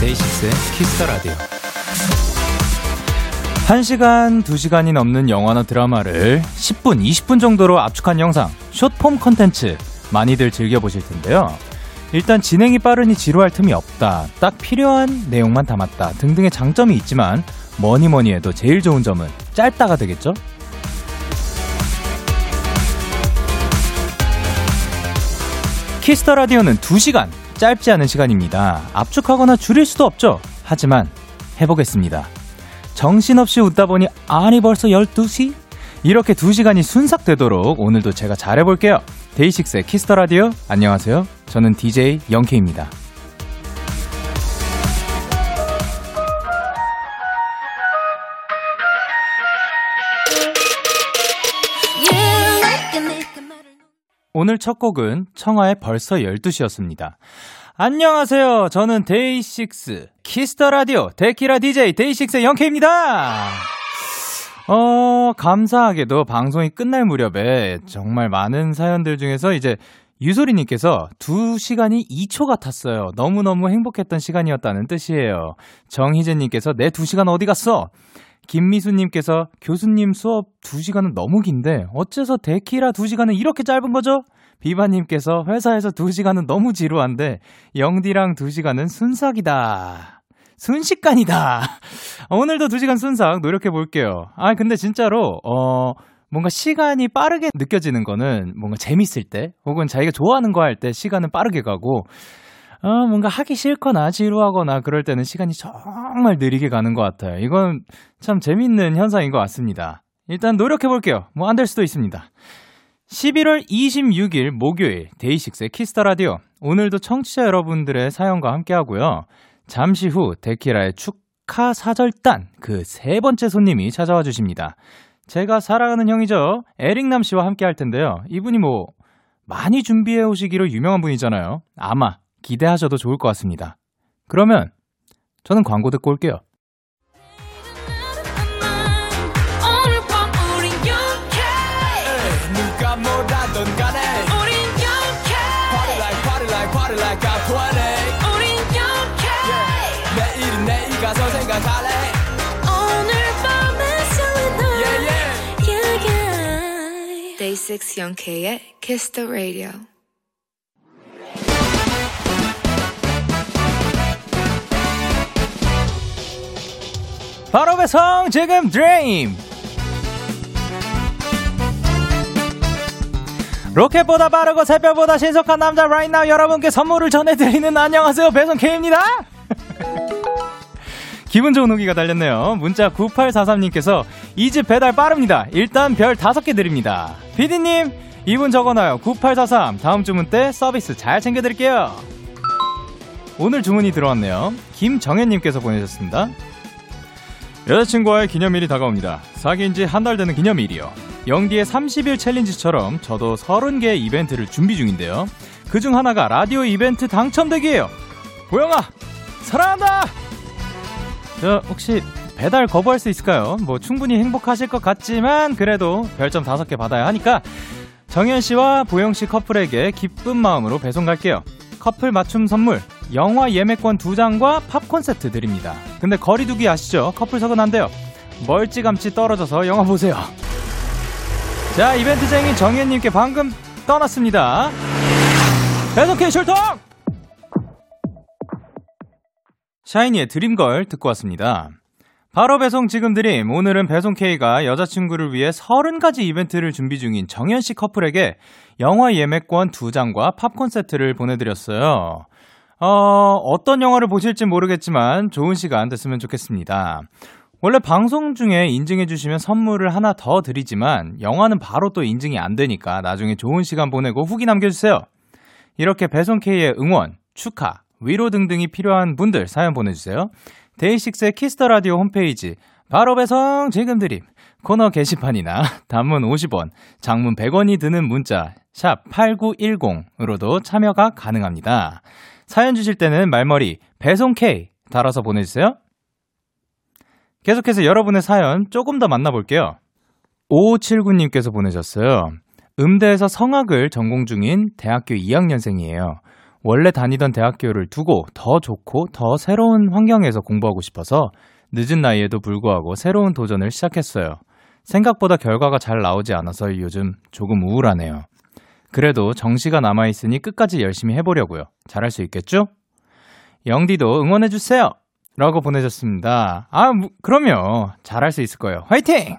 DAY6의 Kiss the Radio. 1시간, 2시간이 넘는 영화나 드라마를 10분, 20분 정도로 압축한 영상, 숏폼 컨텐츠 많이들 즐겨보실 텐데요. 일단 진행이 빠르니 지루할 틈이 없다. 딱 필요한 내용만 담았다. 등등의 장점이 있지만 뭐니 뭐니 해도 제일 좋은 점은 짧다가 되겠죠? Kiss the Radio는 2시간, 짧지 않은 시간입니다. 압축하거나 줄일 수도 없죠. 하지만 해보겠습니다. 정신없이 웃다 보니 아니 벌써 12시? 이렇게 2시간이 순삭되도록 오늘도 제가 잘해볼게요. DAY6의 Kiss the Radio 안녕하세요. 저는 DJ Young K입니다. 오늘 첫 곡은 청하의 벌써 12시였습니다. 안녕하세요. 저는 DAY6 Kiss the Radio 데키라 DJ DAY6의 Young K입니다. 어, 감사하게도 방송이 끝날 무렵에 정말 많은 사연들 중에서 이제 유소리님께서 2시간이 2초 같았어요. 너무너무 행복했던 시간이었다는 뜻이에요. 정희재님께서 내 2시간 어디 갔어? 김미수님께서 교수님 수업 2시간은 너무 긴데 어째서 데키라 2시간은 이렇게 짧은 거죠? 비바님께서 회사에서 2시간은 너무 지루한데 영디랑 2시간은 순삭이다. 순식간이다. 오늘도 2시간 순삭 노력해 볼게요. 아, 근데 진짜로, 어, 뭔가 시간이 빠르게 느껴지는 거는 뭔가 재밌을 때, 혹은 자기가 좋아하는 거 할 때 시간은 빠르게 가고, 어, 뭔가 하기 싫거나 지루하거나 그럴 때는 시간이 정말 느리게 가는 것 같아요. 이건 참 재밌는 현상인 것 같습니다. 일단 노력해 볼게요. 뭐 안 될 수도 있습니다. 11월 26일 목요일 DAY6의 Kiss the Radio. 오늘도 청취자 여러분들의 사연과 함께 하고요. 잠시 후 데키라의 축하 사절단 그 세 번째 손님이 찾아와 주십니다. 제가 사랑하는 형이죠. 에릭남 씨와 함께 할 텐데요. 이분이 뭐 많이 준비해 오시기로 유명한 분이잖아요. 아마 기대하셔도 좋을 것 같습니다. 그러면 저는 광고 듣고 올게요. Yeah. Day 6 영케의 Kiss the Radio 바로 배송 지금 드레임 로켓보다 빠르고 새별보다 신속한 남자 right now 여러분께 선물을 전해드리는 안녕하세요 배송 K입니다. 기분 좋은 후기가 달렸네요. 문자 9843님께서 이 집 배달 빠릅니다. 일단 별 5개 드립니다. 피디님 이분 적어놔요. 9843 다음 주문 때 서비스 잘 챙겨드릴게요. 오늘 주문이 들어왔네요. 김정현님께서 보내셨습니다. 여자친구와의 기념일이 다가옵니다. 사귄 지 한 달 되는 기념일이요. 영디의 30일 챌린지처럼 저도 30개의 이벤트를 준비 중인데요. 그중 하나가 라디오 이벤트 당첨되기예요. 보영아, 사랑한다! 저 혹시 배달 거부할 수 있을까요? 뭐 충분히 행복하실 것 같지만 그래도 별점 5개 받아야 하니까 정현 씨와 보영 씨 커플에게 기쁜 마음으로 배송 갈게요. 커플 맞춤 선물 영화 예매권 2장과 팝콘 세트 드립니다. 근데 거리두기 아시죠? 커플석은 안 돼요. 멀찌감치 떨어져서 영화 보세요. 자, 이벤트쟁이 정현님께 방금 떠났습니다. 배송케 출동! 샤이니의 드림걸 듣고 왔습니다. 바로 배송 지금 드림. 오늘은 배송 K가 여자친구를 위해 30가지 이벤트를 준비 중인 정현 씨 커플에게 영화 예매권 2장과 팝콘 세트를 보내드렸어요. 어, 어떤 영화를 보실지 모르겠지만 좋은 시간 됐으면 좋겠습니다. 원래 방송 중에 인증해주시면 선물을 하나 더 드리지만 영화는 바로 또 인증이 안 되니까 나중에 좋은 시간 보내고 후기 남겨주세요. 이렇게 배송K의 응원, 축하, 위로 등등이 필요한 분들 사연 보내주세요. DAY6의 Kiss the Radio 홈페이지 바로 배송 지금 드림 코너 게시판이나 단문 50원, 장문 100원이 드는 문자 샵 8910으로도 참여가 가능합니다. 사연 주실 때는 말머리 배송 K 달아서 보내주세요. 계속해서 여러분의 사연 조금 더 만나볼게요. 5579님께서 보내셨어요. 음대에서 성악을 전공 중인 대학교 2학년생이에요. 원래 다니던 대학교를 두고 더 좋고 더 새로운 환경에서 공부하고 싶어서 늦은 나이에도 불구하고 새로운 도전을 시작했어요. 생각보다 결과가 잘 나오지 않아서 요즘 조금 우울하네요. 그래도 정시가 남아있으니 끝까지 열심히 해보려고요. 잘할 수 있겠죠? 영디도 응원해주세요! 라고 보내셨습니다. 아, 뭐, 그럼요. 잘할 수 있을 거예요. 화이팅!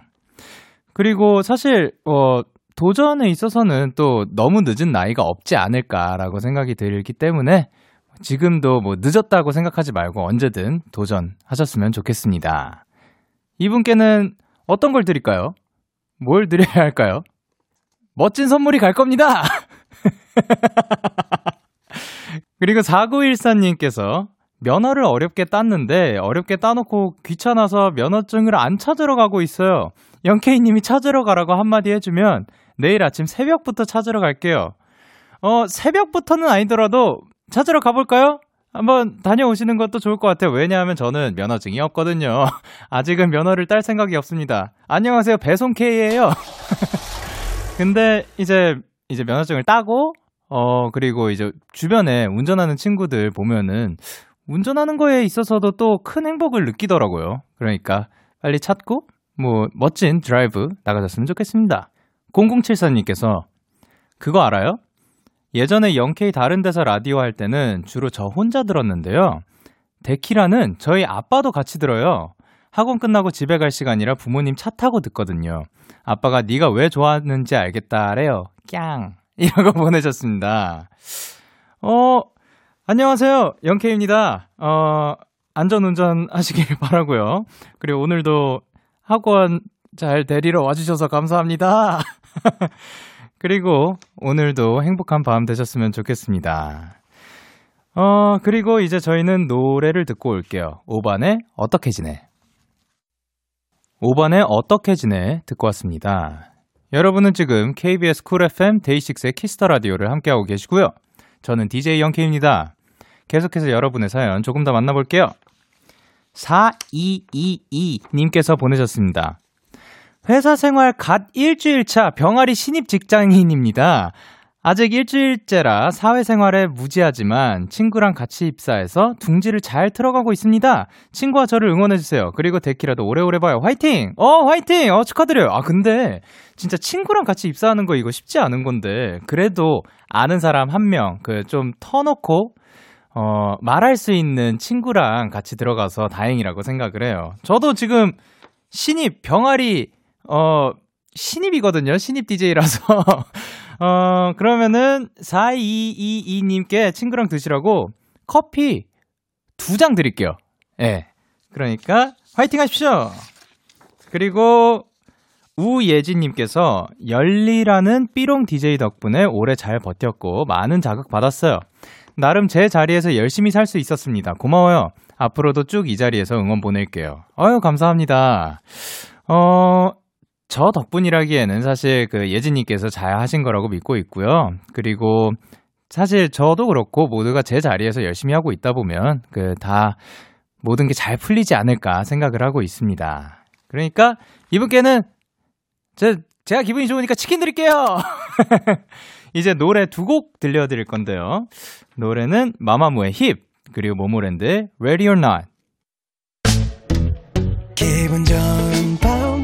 그리고 사실, 어, 도전에 있어서는 또 너무 늦은 나이가 없지 않을까라고 생각이 들기 때문에 지금도 뭐 늦었다고 생각하지 말고 언제든 도전하셨으면 좋겠습니다. 이분께는 어떤 걸 드릴까요? 뭘 드려야 할까요? 멋진 선물이 갈 겁니다! 그리고 4914님께서 면허를 어렵게 땄는데 어렵게 따놓고 귀찮아서 면허증을 안 찾으러 가고 있어요. 영케이님이 찾으러 가라고 한마디 해주면 내일 아침 새벽부터 찾으러 갈게요. 어, 새벽부터는 아니더라도 찾으러 가볼까요? 한번 다녀오시는 것도 좋을 것 같아요. 왜냐하면 저는 면허증이 없거든요. 아직은 면허를 딸 생각이 없습니다. 안녕하세요. 배송 K예요. 근데 이제 이제 면허증을 따고 어 그리고 이제 주변에 운전하는 친구들 보면은 운전하는 거에 있어서도 또 큰 행복을 느끼더라고요. 그러니까 빨리 찾고 뭐 멋진 드라이브 나가셨으면 좋겠습니다. 0074님께서 그거 알아요? 예전에 0K 다른 데서 라디오 할 때는 주로 저 혼자 들었는데요. 데키라는 저희 아빠도 같이 들어요. 학원 끝나고 집에 갈 시간이라 부모님 차 타고 듣거든요. 아빠가 네가 왜 좋아하는지 알겠다래요. 깡 이라고 보내셨습니다. 어 안녕하세요. 영케입니다. 어 안전 운전 하시길 바라고요. 그리고 오늘도 학원 잘 데리러 와주셔서 감사합니다. 그리고 오늘도 행복한 밤 되셨으면 좋겠습니다. 어, 그리고 이제 저희는 노래를 듣고 올게요. 오반의 어떻게 지내? 오반의 어떻게 지내? 듣고 왔습니다. 여러분은 지금 KBS 쿨 FM 데이식스의 키스터 라디오를 함께하고 계시고요. 저는 DJ Young K입니다. 계속해서 여러분의 사연 조금 더 만나볼게요. 4222님께서 보내셨습니다. 회사 생활 갓 일주일 차 병아리 신입 직장인입니다. 아직 일주일째라 사회생활에 무지하지만 친구랑 같이 입사해서 둥지를 잘 틀어가고 있습니다. 친구와 저를 응원해주세요. 그리고 데키라도 오래오래 봐요. 화이팅! 어, 화이팅! 어, 축하드려요. 아, 근데 진짜 친구랑 같이 입사하는 거 이거 쉽지 않은 건데, 그래도 아는 사람 한 명, 그 좀 터놓고, 어, 말할 수 있는 친구랑 같이 들어가서 다행이라고 생각을 해요. 저도 지금 신입 병아리 어, 신입이거든요. 신입 DJ라서. 어, 그러면은 4222님께 친구랑 드시라고 커피 두 장 드릴게요. 예. 네. 그러니까 화이팅 하십시오. 그리고 우예진님께서 열리라는 삐롱 DJ 덕분에 오래 잘 버텼고 많은 자극 받았어요. 나름 제 자리에서 열심히 살 수 있었습니다. 고마워요. 앞으로도 쭉 이 자리에서 응원 보낼게요. 어유 감사합니다. 어, 저 덕분이라기에는 사실 그 예진님께서 잘 하신 거라고 믿고 있고요. 그리고 사실 저도 그렇고 모두가 제 자리에서 열심히 하고 있다 보면 그 다 모든 게 잘 풀리지 않을까 생각을 하고 있습니다. 그러니까 이분께는 제, 제가 기분이 좋으니까 치킨 드릴게요! 이제 노래 두 곡 들려드릴 건데요. 노래는 마마무의 힙, 그리고 모모랜드의 Ready or Not. 기분 좋은 밤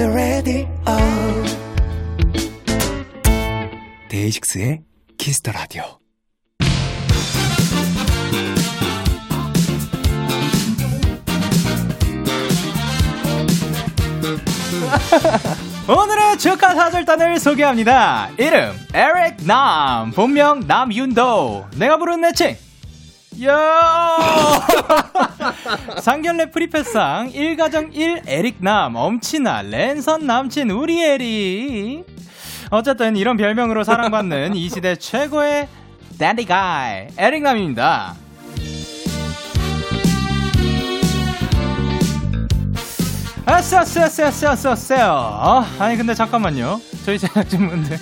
the Radio 데이식스의 Kiss the Radio 오늘의 축하 사절단을 소개합니다. 이름 에릭 남, 본명 남윤도. 내가 부른 애칭 야! 상견례 프리패상 1가정 1 에릭남 엄친아 랜선 남친 우리 에릭. 어쨌든 이런 별명으로 사랑받는 이 시대 최고의 dandy guy 에릭남입니다. 아싸싸싸싸싸싸. 아니 근데 잠깐만요 저희 제작진분들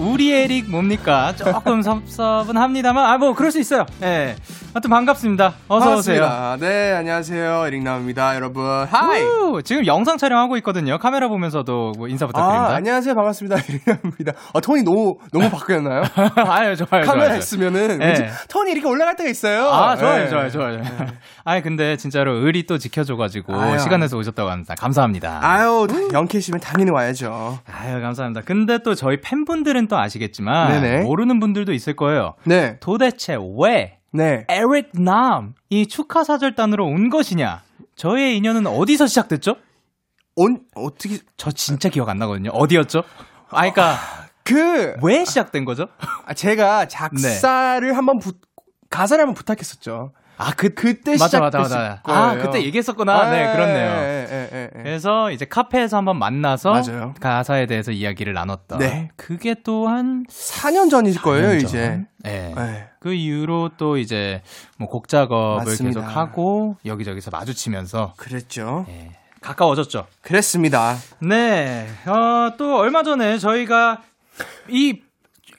우리 에릭 뭡니까 조금 섭섭은 합니다만 아 뭐 그럴 수 있어요 예 네. 하여튼 반갑습니다. 어서 반갑습니다. 오세요. 네, 안녕하세요. 에릭남입니다, 여러분. Hi. 우, 지금 영상 촬영하고 있거든요. 카메라 보면서도 뭐 인사 부탁드립니다. 아, 안녕하세요. 반갑습니다. 에릭나입니다. 아, 톤이 너무 너무 바뀌었나요? 아유, 좋아요. 카메라 좋아요. 있으면은 네. 톤이 이렇게 올라갈 때가 있어요. 아, 좋아요. 네. 좋아요. 좋아요. 네. 아니, 근데 진짜로 의리 또 지켜 줘 가지고 시간 내서 오셨다고 합니다. 감사합니다. 아유, 영케시면 당연히 와야죠. 아유, 감사합니다. 근데 또 저희 팬분들은 또 아시겠지만 네네. 모르는 분들도 있을 거예요. 네. 도대체 왜 네. 에릭 남, 이 축하 사절단으로 온 것이냐? 저의 인연은 어디서 시작됐죠? 온, 어떻게. 저 진짜 기억 안 나거든요. 어디였죠? 아, 그니까. 그. 왜 시작된 거죠? 아, 제가 작사를 네. 한번 부, 가사를 한번 부탁했었죠. 아, 그, 그때 맞아, 맞아, 맞아. 아, 그때 얘기했었구나. 아, 네, 그렇네요. 예, 예, 예, 그래서 이제 카페에서 한번 만나서 맞아요. 가사에 대해서 이야기를 나눴던. 네. 그게 또 한 4년 전일 거예요, 4년 전. 이제. 네. 네. 그 이후로 또 이제 뭐 곡 작업을 맞습니다. 계속 하고 여기저기서 마주치면서 그랬죠. 네. 가까워졌죠. 그랬습니다. 네. 어, 또 얼마 전에 저희가 이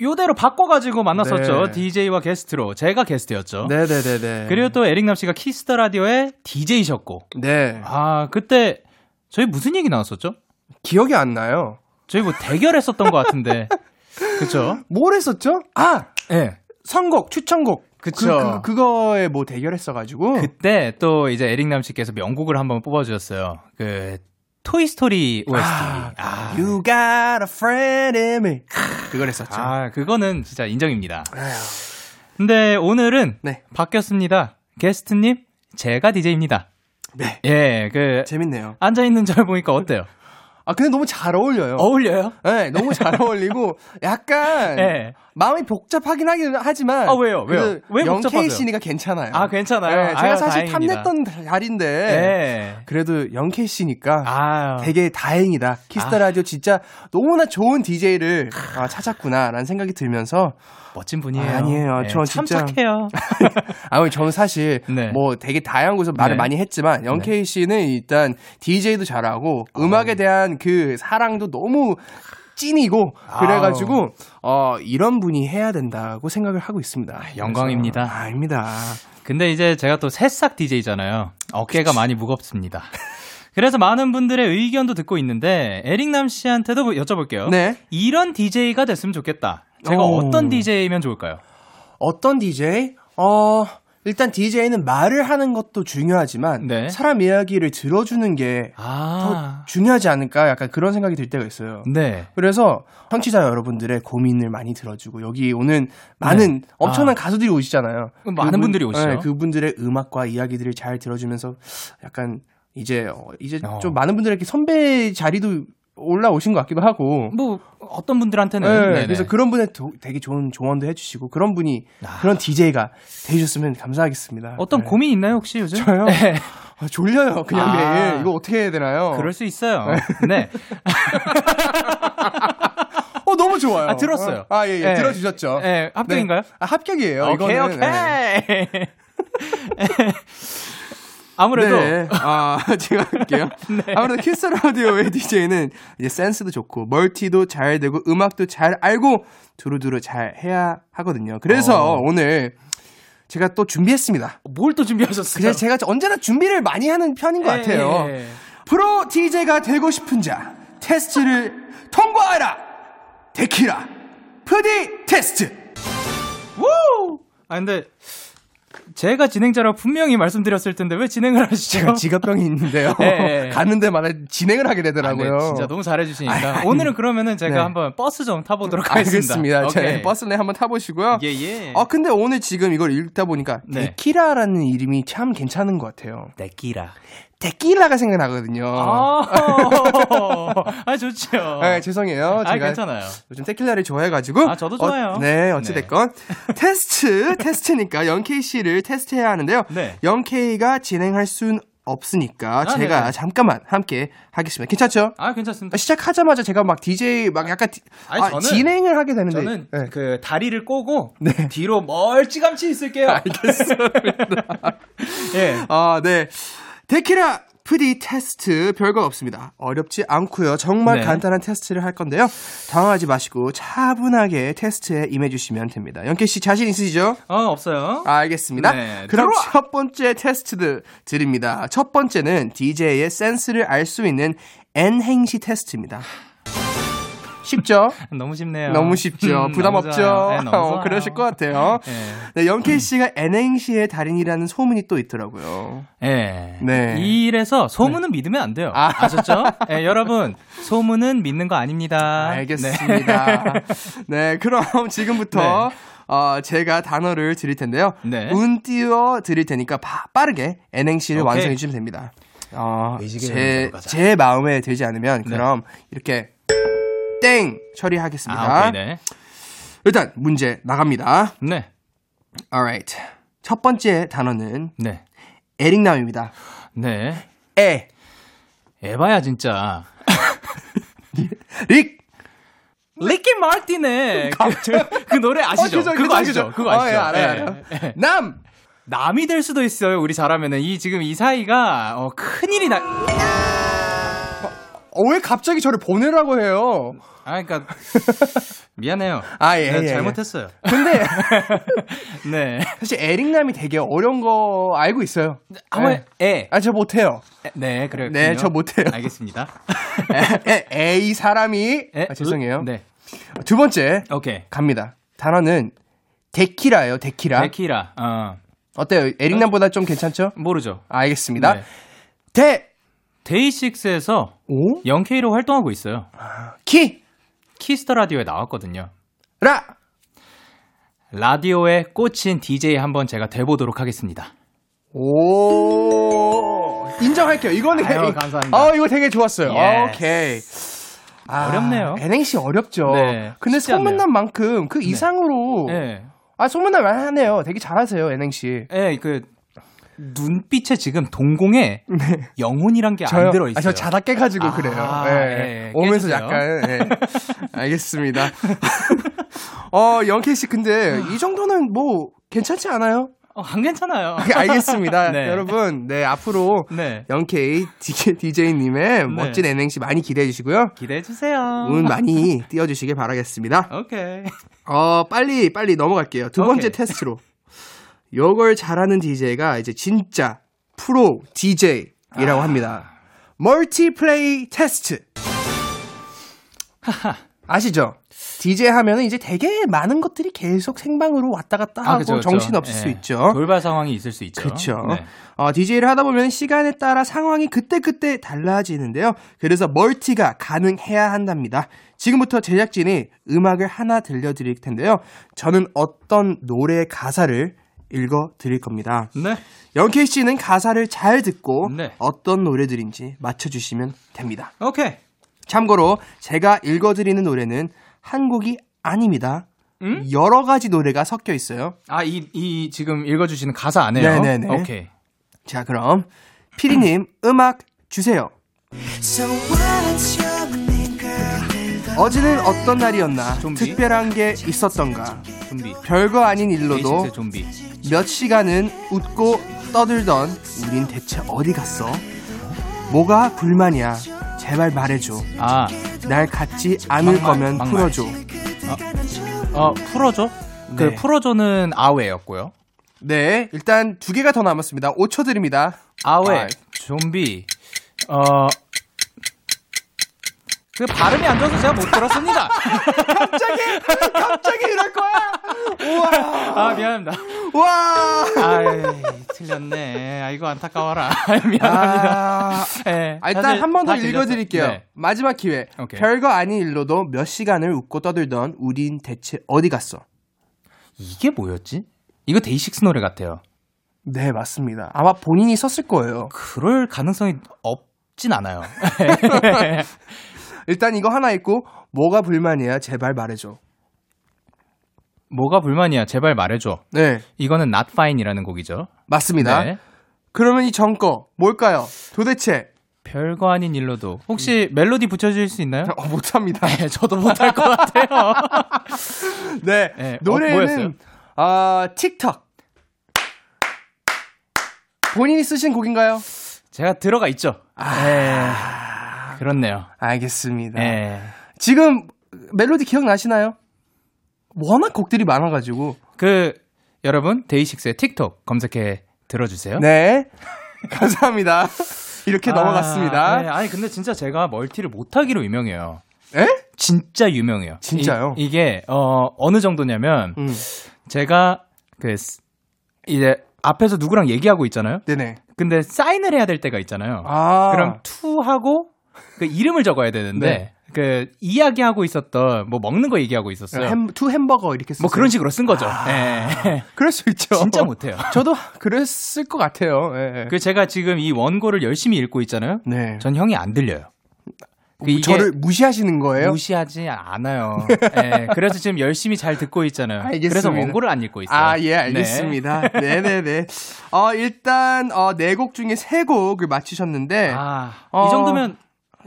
요대로 바꿔가지고 만났었죠. 네. DJ와 게스트로. 제가 게스트였죠. 네네네네. 그리고 또 에릭남 씨가 Kiss the Radio의 DJ셨고. 네. 아, 그때 저희 무슨 얘기 나왔었죠? 기억이 안 나요. 저희 뭐 대결했었던 것 같은데. 그쵸? 뭘 했었죠? 아! 예. 네. 선곡, 추천곡. 그쵸. 그, 그, 거에뭐 대결했어가지고. 그때 또 이제 에릭남 씨께서 명곡을 한번 뽑아주셨어요. 그, 토이스토리 OST. 아, 아. You got a friend in me. 그걸 했었죠. 아, 그거는 진짜 인정입니다. 근데 오늘은 네. 바뀌었습니다. 게스트님, 제가 DJ입니다. 네. 예, 그. 재밌네요. 앉아있는 절 보니까 어때요? 아, 근데 너무 잘 어울려요. 어울려요? 네, 너무 잘 어울리고, 약간, 네. 마음이 복잡하긴 하긴 하지만. 아, 왜요? 왜요? 왜 복잡하세요? 씨니까 괜찮아요. 아, 괜찮아요? 네, 제가 아유, 사실 다행입니다. 탐냈던 자리인데, 네. 그래도 Young K 씨니까 아유. 되게 다행이다. Kiss the Radio 진짜 너무나 좋은 DJ를 아, 찾았구나라는 생각이 들면서, 멋진 분이에요. 아니에요 네, 참 진짜 착해요. 아니 저는 사실 네. 뭐 되게 다양한 곳에서 말을 네. 많이 했지만 Young K 네. 씨는 일단 DJ도 잘하고 어. 음악에 대한 그 사랑도 너무 찐이고 그래가지고 어 이런 분이 해야 된다고 생각을 하고 있습니다. 아, 영광입니다. 아, 아닙니다. 근데 이제 제가 또 새싹 DJ잖아요. 어깨가 그치. 많이 무겁습니다. 그래서 많은 분들의 의견도 듣고 있는데 에릭남 씨한테도 여쭤볼게요. 네. 이런 DJ가 됐으면 좋겠다. 제가 오. 어떤 DJ면 좋을까요? 어떤 DJ? 어, 일단 DJ는 말을 하는 것도 중요하지만 네. 사람 이야기를 들어주는 게더 아. 중요하지 않을까 약간 그런 생각이 들 때가 있어요. 네. 그래서 청취자 여러분들의 고민을 많이 들어주고 여기 오는 많은 네. 엄청난 아. 가수들이 오시잖아요. 많은 그분, 분들이 오시죠. 네, 그분들의 음악과 이야기들을 잘 들어주면서 약간 이제 어, 이제 어. 좀 많은 분들에게 선배 자리도 올라오신 것 같기도 하고. 뭐 어떤 분들한테는 네, 그래서 그런 분의 도, 되게 좋은 조언도 해주시고 그런 분이 아. 그런 DJ가 되셨으면 감사하겠습니다. 어떤 네. 고민 있나요 혹시 요즘? 저요? 네. 아, 졸려요 그냥 아. 매일 이거 어떻게 해야 되나요? 그럴 수 있어요. 네. 어 너무 좋아요. 아, 들었어요. 아 예예 예. 네. 들어주셨죠. 네 합격인가요? 네. 아, 합격이에요. 오케이 이거는. 오케이. 네. 아무래도 네. 아 제가 할게요. 네. 아무래도 키스 라디오의 DJ는 이제 센스도 좋고 멀티도 잘 되고 음악도 잘 알고 두루두루 잘 해야 하거든요. 그래서 어. 오늘 제가 또 준비했습니다. 뭘 또 준비하셨어요? 그래서 제가 언제나 준비를 많이 하는 편인 것 같아요. 에이. 프로 DJ가 되고 싶은 자 테스트를 통과하라. 데키라 프디 테스트. 우! 아 근데 제가 진행자라고 분명히 말씀드렸을 텐데 왜 진행을 하시죠? 제가 직업병이 있는데요. 네. 가는 데 마다 진행을 하게 되더라고요. 아, 네, 진짜 너무 잘해주시니까. 아니, 오늘은 그러면은 제가 네. 한번 버스 좀 타보도록 하겠습니다. 알겠습니다. 버스네 한번 타보시고요. 예, 예. 아, 근데 오늘 지금 이걸 읽다 보니까 네. 데키라라는 이름이 참 괜찮은 것 같아요. 데키라. 데킬라가 생각나거든요. 아, 아 좋죠. 네, 죄송해요. 아, 제가 괜찮아요. 요즘 데킬라를 좋아해가지고. 아, 저도 좋아요. 어, 네, 어찌됐건. 네. 테스트, 테스트니까 영케이 씨를 테스트해야 하는데요. 네. 영케이가 진행할 순 없으니까 아, 제가 네네. 잠깐만 함께 하겠습니다. 괜찮죠? 아, 괜찮습니다. 시작하자마자 제가 막 DJ 막 약간 디, 아니, 아, 저는, 진행을 하게 되는데 저는 네. 그 다리를 꼬고 네. 뒤로 멀찌감치 있을게요. 알겠습니다. 예. 아, 네. 데키라 프디 테스트 별거 없습니다. 어렵지 않고요. 정말 네. 간단한 테스트를 할 건데요. 당황하지 마시고 차분하게 테스트에 임해주시면 됩니다. 영케 씨 자신 있으시죠? 어 없어요. 아, 알겠습니다. 네, 그럼 들어와. 첫 번째 테스트 드립니다. 첫 번째는 DJ의 센스를 알 수 있는 N 행시 테스트입니다. 쉽죠? 너무 쉽네요. 너무 쉽죠. 음, 부담 너무 없죠? 네, 어, 그러실 것 같아요. 네. 네, 영케이 씨가 N행시의 달인이라는 소문이 또 있더라고요. 네. 네. 이래서 소문은 네. 믿으면 안 돼요. 아. 아셨죠? 네, 여러분, 소문은 믿는 거 아닙니다. 알겠습니다. 네, 네 그럼 지금부터 네. 어, 제가 단어를 드릴 텐데요. 네. 운 띄워 드릴 테니까 바, 빠르게 오케이. 완성해 주시면 됩니다. 어, 제, 제 마음에 들지 않으면 그럼 이렇게 땡 처리하겠습니다. 아, 네. 일단 문제 나갑니다. 네. alright. 첫 번째 단어는 네. 에릭남입니다. 네. 에. 에바야 진짜. 릭. 리키 마틴의 그, 그, 노래 아시죠? 어, 그거, 그거 아시죠? 그거 아시죠? 어, 예, 알아요, 알아요. 네. 남. 남이 될 수도 있어요. 우리 잘하면은 이 지금 이 사이가 어, 큰 일이 나. 어, 왜 갑자기 저를 보내라고 해요? 아, 그러니까 미안해요. 아, 예, 예, 예. 잘못했어요. 근데 네. 사실 에릭남이 되게 어려운 거 알고 있어요. 아마 에. 아, 저 못해요. 에, 네, 그래요. 네, 저 못해요. 알겠습니다. 에, 에, 이 사람이 에? 아, 죄송해요. 네. 두 번째. 오케이. 갑니다. 단어는 데키라예요. 데키라. 데키라. 어. 어때요? 에릭남보다 좀 괜찮죠? 모르죠. 알겠습니다. 네. 데 데이식스에서 영케이로 활동하고 있어요. 키 키스 더 라디오에 나왔거든요. 라 라디오에 꽂힌 DJ 한번 제가 돼보도록 하겠습니다. 오 인정할게요. 이거는 아유, 감사합니다. 아 이거 되게 좋았어요. 예. 오케이. 아, 어렵네요. N행시 어렵죠. 네, 근데 소문난 만큼 그 네. 이상으로 네. 아 소문난 만하네요. 되게 잘하세요 NNC. 예, 그 눈빛에 지금 동공에 네. 영혼이란 게 안 들어 있어요. 아, 저 자다 깨가지고 아, 그래요. 네. 네. 오면서 약간 네. 알겠습니다. 어 영케이 씨 근데 이 정도는 뭐 괜찮지 않아요? 어, 안 괜찮아요. 알겠습니다. 네. 여러분, 네, 앞으로 네. 영케이 DJ님의 네. 멋진 NNC 많이 기대해 주시고요. 기대해 주세요. 운 많이 띄워주시길 바라겠습니다. 오케이. 어, 빨리, 빨리 넘어갈게요. 두 번째 오케이. 테스트로. 요걸 잘하는 DJ가 이제 진짜 프로 DJ이라고 아. 합니다. 멀티플레이 테스트. 아시죠? DJ 하면은 이제 되게 많은 것들이 계속 생방으로 왔다 갔다 아, 하고 아, 그쵸, 그쵸. 정신 없을 네. 수 있죠. 돌발 상황이 있을 수 있죠. 그렇죠. 네. 어, DJ를 하다 보면 시간에 따라 상황이 그때그때 달라지는데요. 그래서 멀티가 가능해야 한답니다. 지금부터 제작진이 음악을 하나 들려드릴 텐데요. 저는 어떤 노래의 가사를 읽어 드릴 겁니다. 네. 영케이 씨는 가사를 잘 듣고 네. 어떤 노래들인지 맞춰 주시면 됩니다. 오케이. 참고로 제가 읽어 드리는 노래는 한 곡이 아닙니다. 음? 여러 가지 노래가 섞여 있어요. 아, 이, 이 지금 읽어 주시는 가사 안에요? 네네네. 오케이. 자, 그럼 피디 님 음악 주세요. 어제는 어떤 날이었나? 좀비? 특별한 게 있었던가? 좀비. 별거 아닌 일로도 좀비. 몇 시간은 웃고 떠들던 우린 대체 어디 갔어? 뭐가 불만이야? 제발 말해줘. 아. 날 갖지 않을 막말, 거면 막말. 풀어줘. 어, 어 풀어줘? 그 네. 그 풀어줘는 아웨였고요. 네, 일단 두 개가 더 남았습니다. 5초 드립니다. 아웨, 아. 좀비, 어, 그 발음이 안 좋아서 제가 못 들었습니다. 갑자기, 갑자기 이럴 거야? 우와. 아, 미안합니다. 와. 아이, 틀렸네. 아, 이거 안타까워라. 미안합니다. 아, 네, 아, 일단 한 번 더 읽어드릴게요. 네. 마지막 기회. 오케이. 별거 아닌 일로도 몇 시간을 웃고 떠들던 우린 대체 어디 갔어? 이게 뭐였지? 이거 데이식스 노래 같아요. 네, 맞습니다. 아마 본인이 썼을 거예요. 그럴 가능성이 없진 않아요. 일단 이거 하나 있고 뭐가 불만이야? 제발 말해줘. 뭐가 불만이야? 제발 말해줘. 네. 이거는 Not Fine이라는 곡이죠. 맞습니다. 네. 그러면 이 전거 뭘까요? 도대체 별거 아닌 일로도 혹시 음. 멜로디 붙여줄 수 있나요? 어, 못합니다. 네, 저도 못할 것 같아요. 네, 네, 노래는 어, 아 틱톡 본인이 쓰신 곡인가요? 제가 들어가 있죠. 아, 네. 그렇네요. 알겠습니다. 네. 지금 멜로디 기억나시나요? 워낙 곡들이 많아가지고. 그, 여러분, 데이식스의 틱톡 검색해 들어주세요. 네. 감사합니다. 이렇게 아, 넘어갔습니다. 네. 아니, 근데 진짜 제가 멀티를 못하기로 유명해요. 에? 진짜 유명해요. 진짜요? 이, 게 어, 어느 정도냐면, 음. 제가, 그, 이제, 앞에서 누구랑 얘기하고 있잖아요. 네네. 근데 사인을 해야 될 때가 있잖아요. 아. 그럼 to 하고 그 이름을 적어야 되는데 네. 그 이야기하고 있었던 뭐 먹는 거 얘기하고 있었어요. 햄, to 햄버거 이렇게 쓰뭐 그런 식으로 쓴 거죠. 아, 네. 그럴 수 있죠. 진짜 못해요. 저도 그랬을 것 같아요. 네. 그 제가 지금 이 원고를 열심히 읽고 있잖아요. 네. 전혀 안 들려요. 그 저를 무시하시는 거예요? 무시하지 않아요. 네, 그래서 지금 열심히 잘 듣고 있잖아요. 알겠습니다. 그래서 원고를 안 읽고 있어요. 아, 예, 알겠습니다. 네, 네, 네. 어, 일단 어, 네 곡 중에 세 곡을 맞추셨는데 아, 어, 이 정도면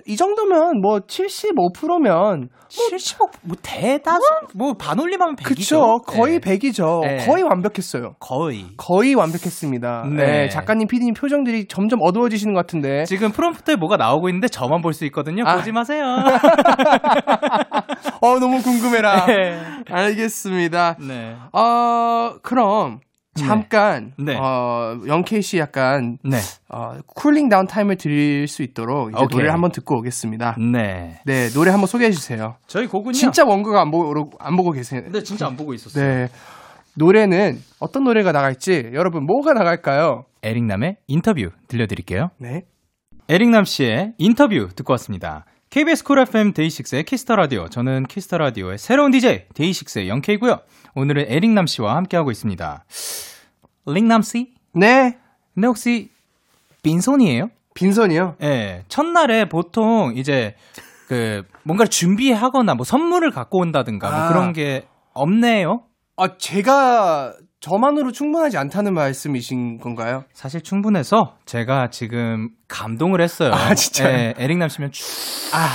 이 정도면 뭐 75%면 75 뭐 대다수 뭐, 뭐 반올림하면 100이죠. 그쵸. 거의 네. 100이죠. 네. 거의 완벽했어요. 거의. 거의 완벽했습니다. 네. 네. 작가님, PD님 표정들이 점점 어두워지시는 것 같은데. 지금 프롬프트에 뭐가 나오고 있는데 저만 볼 수 있거든요. 아. 보지 마세요. 어, 너무 궁금해라. 네. 알겠습니다. 네. 어, 그럼 네. 잠깐 네. 어 영케이 씨 약간 네. 어 cooling down time을 드릴 수 있도록 이제 노래를 한번 듣고 오겠습니다. 네. 네, 노래 한번 소개해 주세요. 저희 곡은요. 진짜 원고가 안 보고 안 보고 계세요. 네, 진짜 안 보고 있었어요. 네. 노래는 어떤 노래가 나갈지 여러분 뭐가 나갈까요? 에릭남의 인터뷰 들려드릴게요. 네. 에릭남 씨의 인터뷰 듣고 왔습니다. KBS 쿨 FM 데이식스의 키스 더 라디오. 저는 키스 더 라디오의 새로운 DJ 데이식스의 영케이고요. 오늘은 에릭남 씨와 함께하고 있습니다. 릭남 씨? 네. 근데 혹시 빈손이에요? 빈손이요? 예. 네, 첫날에 보통 이제 그 뭔가를 준비하거나 뭐 선물을 갖고 온다든가 뭐 아. 그런 게 없네요. 아, 제가 저만으로 충분하지 않다는 말씀이신 건가요? 사실 충분해서 제가 지금 감동을 했어요. 아, 진짜? 예, 에릭남 씨면 쭉, 아,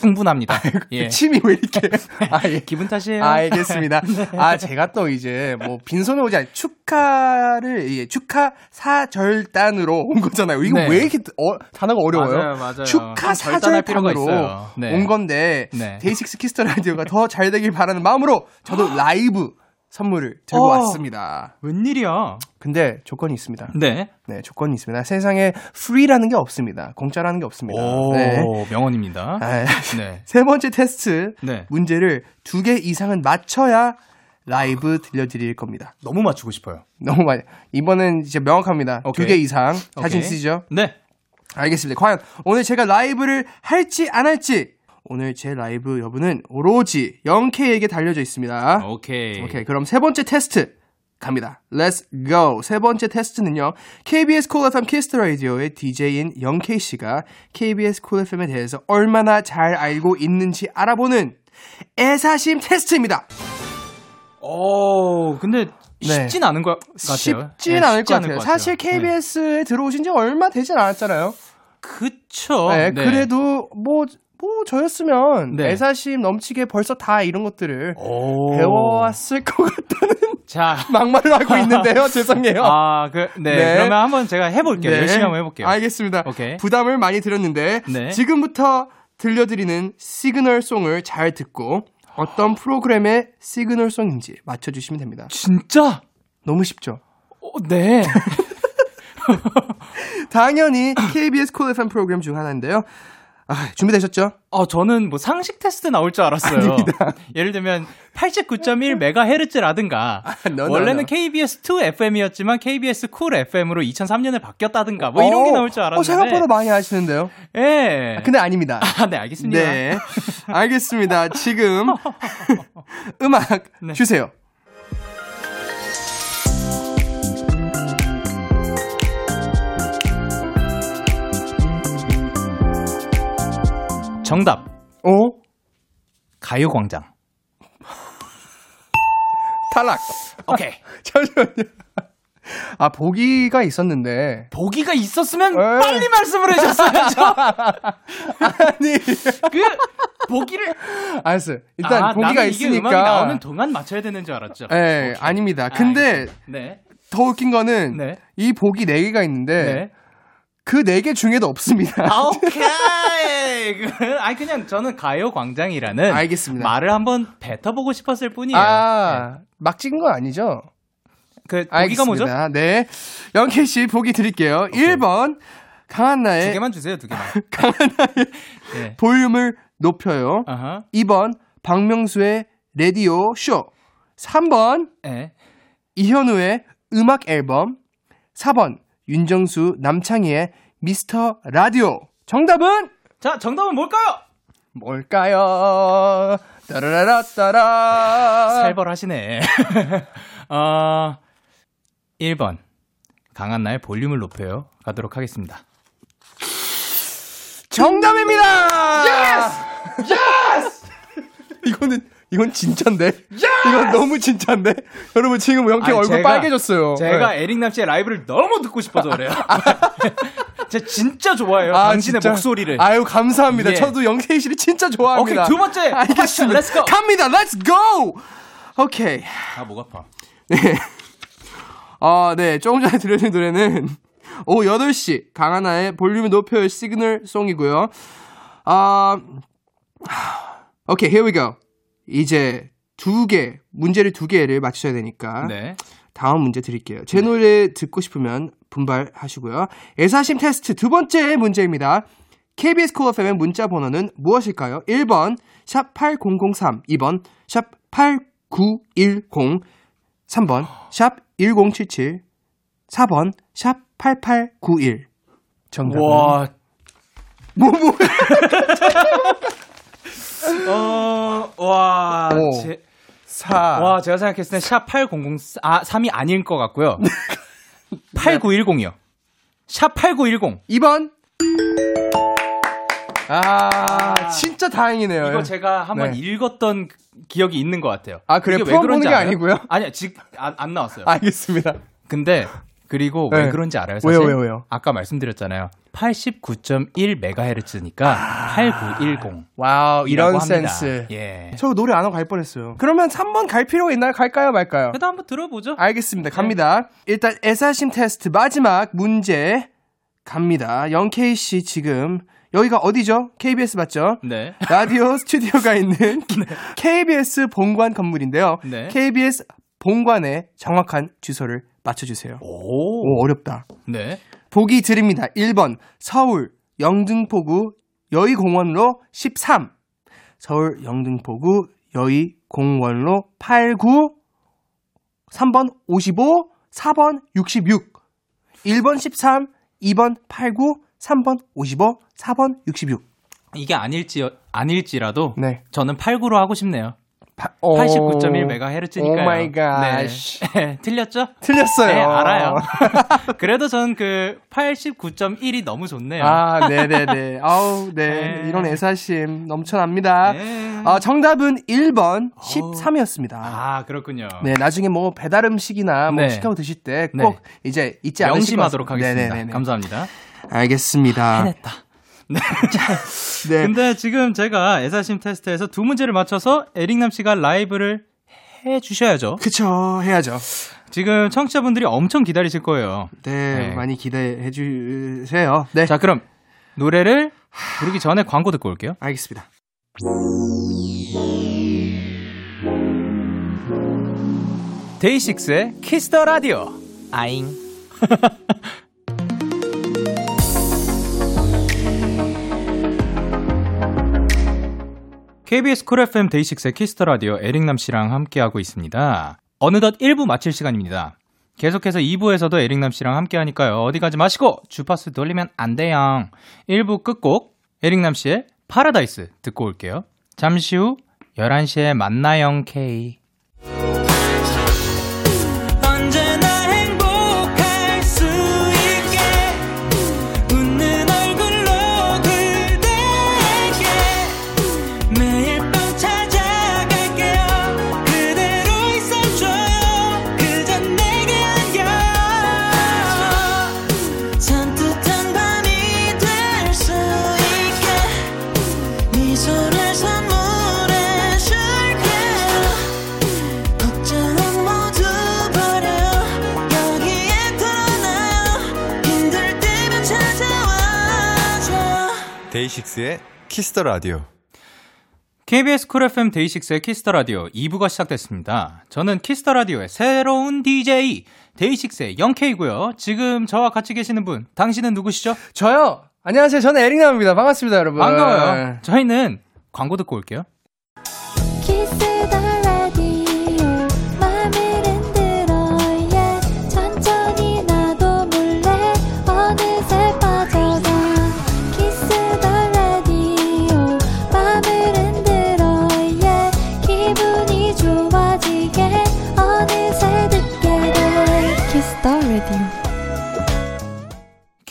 충분합니다. 예. 침이 왜 이렇게. 아, 예. 기분 탓이에요. 아, 알겠습니다. 네. 아, 제가 또 이제 뭐 빈손에 오지 않, 축하를, 예, 축하 사절단으로 온 거잖아요. 이거 네. 왜 이렇게 어, 단어가 어려워요? 맞아요, 맞아요. 축하 사절단으로 네. 온 건데, 네. 데이식스 키스 더 라디오가 더 잘 되길 바라는 마음으로 저도 라이브 선물을 들고 어, 왔습니다. 웬일이야? 근데 조건이 있습니다. 네. 네, 조건이 있습니다. 세상에 free라는 게 없습니다. 공짜라는 게 없습니다. 오, 네. 명언입니다. 아, 네. 세 번째 테스트 네. 문제를 두 개 이상은 맞춰야 라이브 들려드릴 겁니다. 너무 맞추고 싶어요. 너무 많이. 이번엔 이제 명확합니다. 두 개 이상 자신 있으시죠? 네. 알겠습니다. 과연 오늘 제가 라이브를 할지 안 할지 오늘 제 라이브 여부는 오로지 영케이에게 달려져 있습니다. 오케이. 오케이. 그럼 세 번째 테스트 갑니다. Let's go. 세 번째 테스트는요. KBS 쿨 FM 키스 더 라디오의 DJ인 영케이 씨가 KBS 쿨 FM에 대해서 얼마나 잘 알고 있는지 알아보는 애사심 테스트입니다. 오, 근데 쉽진 네. 않은 것 같아요. 쉽진 네, 않을 것 같아요. 것 사실 KBS에 네. 들어오신 지 얼마 되진 않았잖아요. 그쵸. 네, 네. 그래도 뭐 뭐 저였으면 네. 애사심 넘치게 벌써 다 이런 것들을 오. 배워왔을 것 같다는 자 막말을 하고 있는데요. 죄송해요. 아, 그, 네. 네. 그러면 한번 제가 해볼게요. 네. 열심히 한번 해볼게요. 알겠습니다. 오케이. 부담을 많이 드렸는데 네. 지금부터 들려드리는 시그널 송을 잘 듣고 어떤 프로그램의 시그널 송인지 맞춰주시면 됩니다. 진짜? 너무 쉽죠? 어, 네. 당연히 KBS 쿨 FM 프로그램 중 하나인데요. 아, 준비되셨죠? 어, 저는 뭐 상식 테스트 나올 줄 알았어요. 아닙니다. 예를 들면 89.1MHz라든가 아, no, no, 원래는 no. KBS 2 FM이었지만 KBS 쿨 FM으로 2003년에 바뀌었다든가 뭐 이런 게 어, 나올 줄 알았는데. 어, 생각보다 많이 하시는데요. 예. 네. 아, 근데 아닙니다. 아, 네, 알겠습니다. 네. 알겠습니다. 지금 음악 네. 주세요. 정답. 어? 가요광장. 탈락. 오케이. 잠시만요. 아, 보기가 있었는데. 보기가 있었으면 에이. 빨리 말씀을 해줬어야죠. 아니. 그, 보기를. 알았어요. 일단 아, 보기가 있으니까. 음악이 나오는 동안 맞춰야 되는 줄 알았죠. 네, 아닙니다. 근데. 아, 네. 더 웃긴 거는. 네. 이 보기 4 개가 있는데. 네. 그4개 중에도 없습니다. 아, 오케이. 그, 아니, 그냥 저는 가요 광장이라는. 알겠습니다. 말을 한번 뱉어보고 싶었을 뿐이에요. 아, 네. 막 찍은 건 아니죠? 그, 보기가 뭐죠? 네. 영케 씨 보기 드릴게요. 오케이. 1번. 강한나의. 두 개만 주세요, 두 개만. 강한나의 네. 볼륨을 높여요. uh-huh. 2번. 박명수의 레디오 쇼. 3번. 네. 이현우의 음악 앨범. 4번. 윤정수 남창희의 미스터 라디오. 정답은? 자, 정답은 뭘까요? 뭘까요? 따라라라 따라. 살벌하시네. 어, 1번. 강한나의 볼륨을 높여요. 가도록 하겠습니다. 정답입니다! Yes! Yes! 이거는 이건 진짠데? Yes! 이건 너무 진짠데? 여러분 지금 영케 얼굴 제가, 빨개졌어요. 제가 네. 에릭남 씨의 라이브를 너무 듣고 싶어서 그래요. 제가 진짜 좋아해요. 아, 당신의 진짜? 목소리를. 아유 감사합니다. 예. 저도 영케 씨를 진짜 좋아합니다. 오케이 두 번째. 알겠습니다. Let's go. 갑니다. Let's go. 오케이. 아목 아파. 네. 아, 네. 조금 전에 들려드린 노래는 오후 8시 강한나의 볼륨을 높여요 시그널 송이고요. 아, 오케이, here we go. 이제 두 개, 문제를 두 개를 맞추셔야 되니까. 네. 다음 문제 드릴게요. 제 네. 노래 듣고 싶으면 분발하시고요. 애사심 테스트 두 번째 문제입니다. KBS 콜 FM의 문자 번호는 무엇일까요? 1번 샵 8003, 2번 샵 8910, 3번 샵 1077, 4번 샵 8891. 정답은 와. 뭐, 뭐. 어, 와. 오. 제, 4. 와, 제가 생각했을 때 샵 8004, 아, 3이 아닐 것 같고요. 8910이요. 샵 8910. 2번. 아, 진짜 다행이네요. 이거 제가 한번 네. 읽었던 기억이 있는 것 같아요. 아, 그래? 왜 그런지 게 아니고요? 아니요, 지금 안, 안 나왔어요. 알겠습니다. 근데 그리고 네. 왜 그런지 알아요? 사실 왜요, 왜요, 왜요? 아까 말씀드렸잖아요. 89.1MHz니까 아~ 8910. Wow, 이런 센스. 예. 저 노래 안 하고 갈 뻔했어요. 그러면 3번 갈 필요가 있나요? 갈까요, 말까요? 그래도 한번 들어보죠. 알겠습니다. 갑니다. 네. 일단 애사심 테스트 마지막 문제 갑니다. 영케이 씨 지금 여기가 어디죠? KBS 맞죠? 네. 라디오 스튜디오가 있는 네. KBS 본관 건물인데요. 네. KBS 본관의 정확한 주소를 맞춰주세요. 오. 오, 어렵다. 네. 보기 드립니다. 1번 서울 영등포구 여의공원로 13 서울 영등포구 여의공원로 89 3번 55 4번 66 1번 13 2번 89 3번 55 4번 66 이게 아닐지 아닐지라도 네. 저는 89로 하고 싶네요. 89.1MHz니까요. 오 마이 갓. 네. 틀렸죠? 틀렸어요. 네, 알아요. 그래도 전그 89.1이 너무 좋네요. 아, 네네네. 아우, 네. 네. 이런 애사심 넘쳐납니다. 네. 아, 정답은 1번 13이었습니다. 아, 그렇군요. 네, 나중에 뭐 배달 음식이나 뭐 네. 시켜 드실 때꼭 네. 이제 잊지 않으시고 명심하도록 하겠습니다. 네네네. 감사합니다. 알겠습니다. 해냈다. 네. 네. 근데 지금 제가 애사심 테스트에서 두 문제를 맞춰서 에릭남 씨가 라이브를 해 주셔야죠. 그쵸, 해야죠. 지금 청취자분들이 엄청 기다리실 거예요. 네, 네. 많이 기대해 주세요. 네. 자, 그럼 노래를 부르기 전에 광고 듣고 올게요. 알겠습니다. 데이식스의 키스 더 라디오. 아잉. KBS 쿨 FM 데이식스의 키스 더 라디오 에릭남 씨랑 함께하고 있습니다. 어느덧 1부 마칠 시간입니다. 계속해서 2부에서도 에릭남 씨랑 함께 하니까요. 어디 가지 마시고 주파수 돌리면 안 돼요. 1부 끝곡 에릭남 씨의 파라다이스 듣고 올게요. 잠시 후 11시에 만나요 K. 데이식스의 키스 더 라디오. KBS 쿨 FM 데이식스의 키스 더 라디오 2부가 시작됐습니다. 저는 키스 더 라디오의 새로운 DJ 데이식스의 영케이고요. 지금 저와 같이 계시는 분, 당신은 누구시죠? 저요. 안녕하세요. 저는 에릭남입니다. 반갑습니다, 여러분. 반가워요. 저희는 광고 듣고 올게요.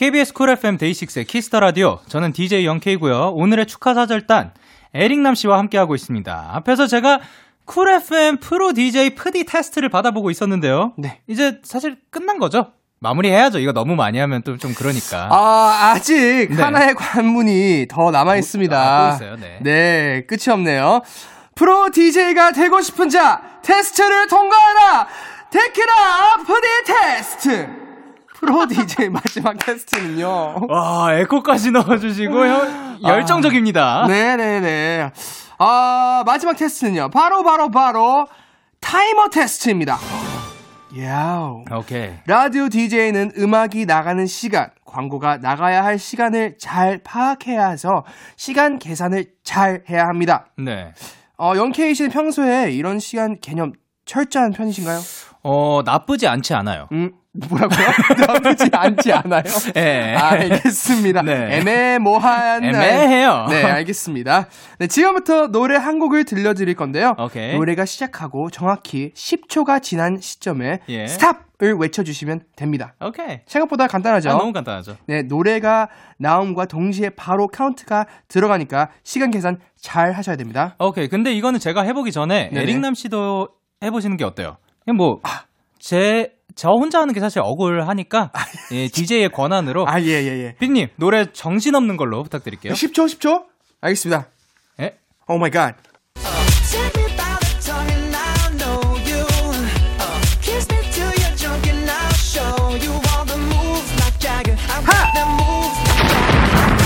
KBS 쿨 FM 데이식스의 키스 더 라디오. 저는 DJ 영케이고요. 오늘의 축하 사절단 에릭남 씨와 함께하고 있습니다. 앞에서 제가 쿨 FM 프로 DJ 프디 테스트를 받아보고 있었는데요. 네. 이제 사실 끝난 거죠? 마무리해야죠. 이거 너무 많이 하면 또 좀 그러니까. 아, 아직 네. 하나의 관문이 더 남아 있습니다. 아, 있어요. 네. 네, 끝이 없네요. 프로 DJ가 되고 싶은 자, 테스트를 통과하라! 데키라 프디 테스트! 프로 DJ 마지막 테스트는요. 와, 에코까지 넣어주시고, 형, 아. 열정적입니다. 아, 네네네. 아, 마지막 테스트는요. 바로, 바로, 바로, 타이머 테스트입니다. 야우. 오케이. 라디오 DJ는 음악이 나가는 시간, 광고가 나가야 할 시간을 잘 파악해야 해서 시간 계산을 잘 해야 합니다. 네. 어, 영케이 씨는 평소에 이런 시간 개념 철저한 편이신가요? 어, 나쁘지 않지 않아요. 음, 뭐라고요? 나쁘지 않지 않아요? 네. 알겠습니다. 네. 애매모호한. 애매해요. 네, 알겠습니다. 네, 지금부터 노래 한 곡을 들려드릴 건데요. 오케이. 노래가 시작하고 정확히 10초가 지난 시점에 예. 스탑을 외쳐주시면 됩니다. 오케이. 생각보다 간단하죠? 아, 너무 간단하죠. 네, 노래가 나옴과 동시에 바로 카운트가 들어가니까 시간 계산 잘 하셔야 됩니다. 오케이. 근데 이거는 제가 해보기 전에 네네. 에릭남 씨도 해보시는 게 어때요? 뭐, 아. 제, 저 혼자 하는 게 사실 억울하니까, 아, 예, DJ의 권한으로. 아, 예, 예, 예. 피디님, 노래 정신없는 걸로 부탁드릴게요. 10초, 10초? 알겠습니다. 예? Oh my god.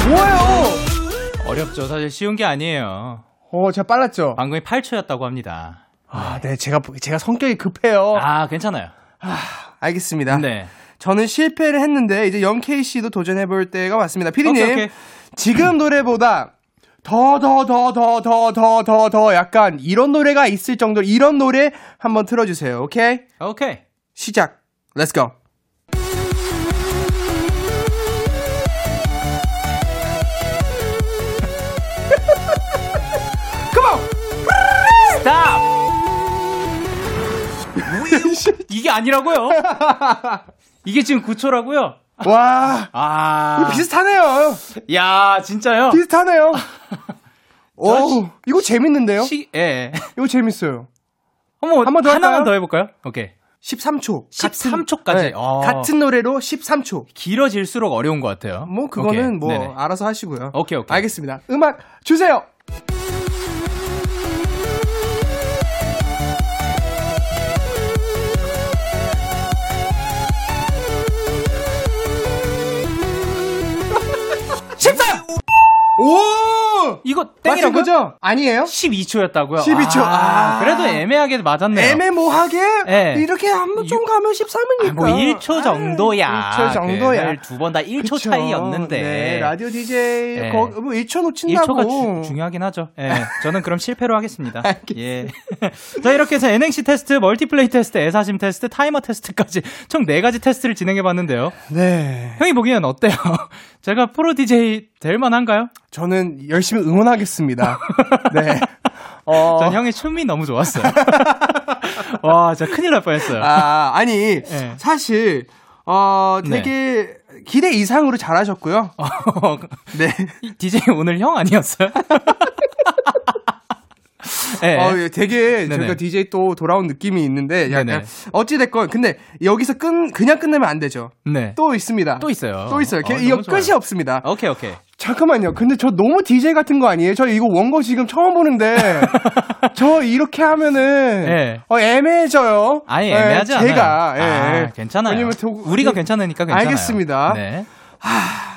뭐예요? 어렵죠. 사실 쉬운 게 아니에요. 어, 제가 빨랐죠? 방금이 8초였다고 합니다. 아, 네. 제가, 제가 성격이 급해요. 아, 괜찮아요. 아, 알겠습니다. 네. 저는 실패를 했는데, 이제 영케이 씨도 도전해 볼 때가 왔습니다. 피디님. 지금 노래보다 더, 더, 더, 더, 더, 더, 더, 더 약간 이런 노래가 있을 정도 이런 노래 한번 틀어 주세요. 오케이? 오케이. 시작. Let's go. 이게 아니라고요? 이게 지금 9초라고요? 와. 아. 비슷하네요. 야, 진짜요? 비슷하네요. 오, 이거 재밌는데요? 시, 예. 이거 재밌어요. 한번, 한번 더 하나만 더 해볼까요? 오케이. 13초. 13초까지. 같은, 네, 어. 같은 노래로 13초. 길어질수록 어려운 것 같아요. 뭐, 그거는 오케이. 뭐, 네네. 알아서 하시고요. 오케이, 오케이. 알겠습니다. 음악 주세요! 이거 땡이라고 거죠? 아니에요? 12초였다고요? 12초. 아, 아, 그래도 애매하게 맞았네요. 애매모하게? 네. 이렇게 한번 좀 가면 13이니까. 아, 뭐 1초 정도야. 1초 정도야. 두번 다 1초 그쵸. 차이였는데. 네, 라디오 DJ 네. 거, 뭐 1초 놓친다고. 1초가 주, 중요하긴 하죠. 네, 저는 그럼 실패로 하겠습니다. 예. 자, 이렇게 해서 NNC 테스트, 멀티플레이 테스트, 애사심 테스트, 타이머 테스트까지 총 4가지 테스트를 진행해 봤는데요. 네. 형이 보기엔 어때요? 제가 프로 DJ 될 만한가요? 저는 열심히 응원하겠습니다. 네. 어... 전 형의 춤이 너무 좋았어요. 와, 진짜 큰일 날 뻔했어요. 아, 아니, 네. 사실, 어, 되게 네. 기대 이상으로 잘하셨고요. 네. DJ 오늘 형 아니었어요? 네. 어, 예, 되게 네네. 저희가 DJ 또 돌아온 느낌이 있는데 약간 어찌 됐건 근데 여기서 끈 그냥 끝내면 안 되죠. 네. 또 있습니다. 또 있어요. 또 있어요. 어, 이거 끝이 없습니다. 오케이 오케이. 잠깐만요. 근데 저 너무 DJ 같은 거 아니에요? 저 이거 원고 지금 처음 보는데 저 이렇게 하면은 네. 어, 애매해져요. 아니 애매하지 네, 않아요. 제가 예. 아, 괜찮아요. 왜냐면 도, 우리가 괜찮으니까 괜찮아요. 알겠습니다. 네. 하...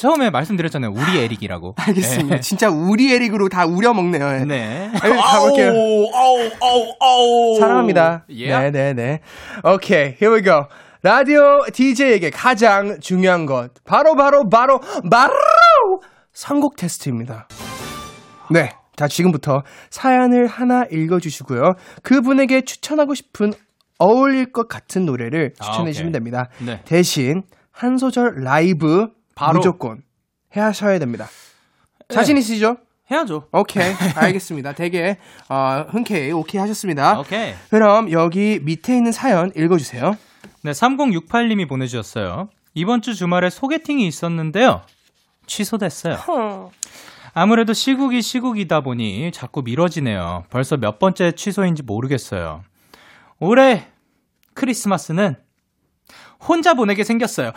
처음에 말씀드렸잖아요. 우리 에릭이라고. 알겠습니다. 네. 진짜 우리 에릭으로 다 우려먹네요. 네. 가볼게요. 아우, 아우, 아우. 사랑합니다. Yeah. 네 네네. 네. 오케이, here we go. 라디오 DJ에게 가장 중요한 것. 바로, 바로, 바로, 바로! 선곡 테스트입니다. 네. 자, 지금부터 사연을 하나 읽어주시고요. 그분에게 추천하고 싶은 어울릴 것 같은 노래를 아, 추천해 주시면 됩니다. 네. 대신 한 소절 라이브 바로 무조건 해하셔야 됩니다. 자신 네. 있으시죠? 해야죠. 오케이. 알겠습니다. 되게, 어, 흔쾌히 오케이 하셨습니다. 오케이. 그럼 여기 밑에 있는 사연 읽어주세요. 네, 3068님이 보내주셨어요. 이번 주 주말에 소개팅이 있었는데요. 취소됐어요. 아무래도 시국이 시국이다 보니 자꾸 미뤄지네요. 벌써 몇 번째 취소인지 모르겠어요. 올해 크리스마스는 혼자 보내게 생겼어요.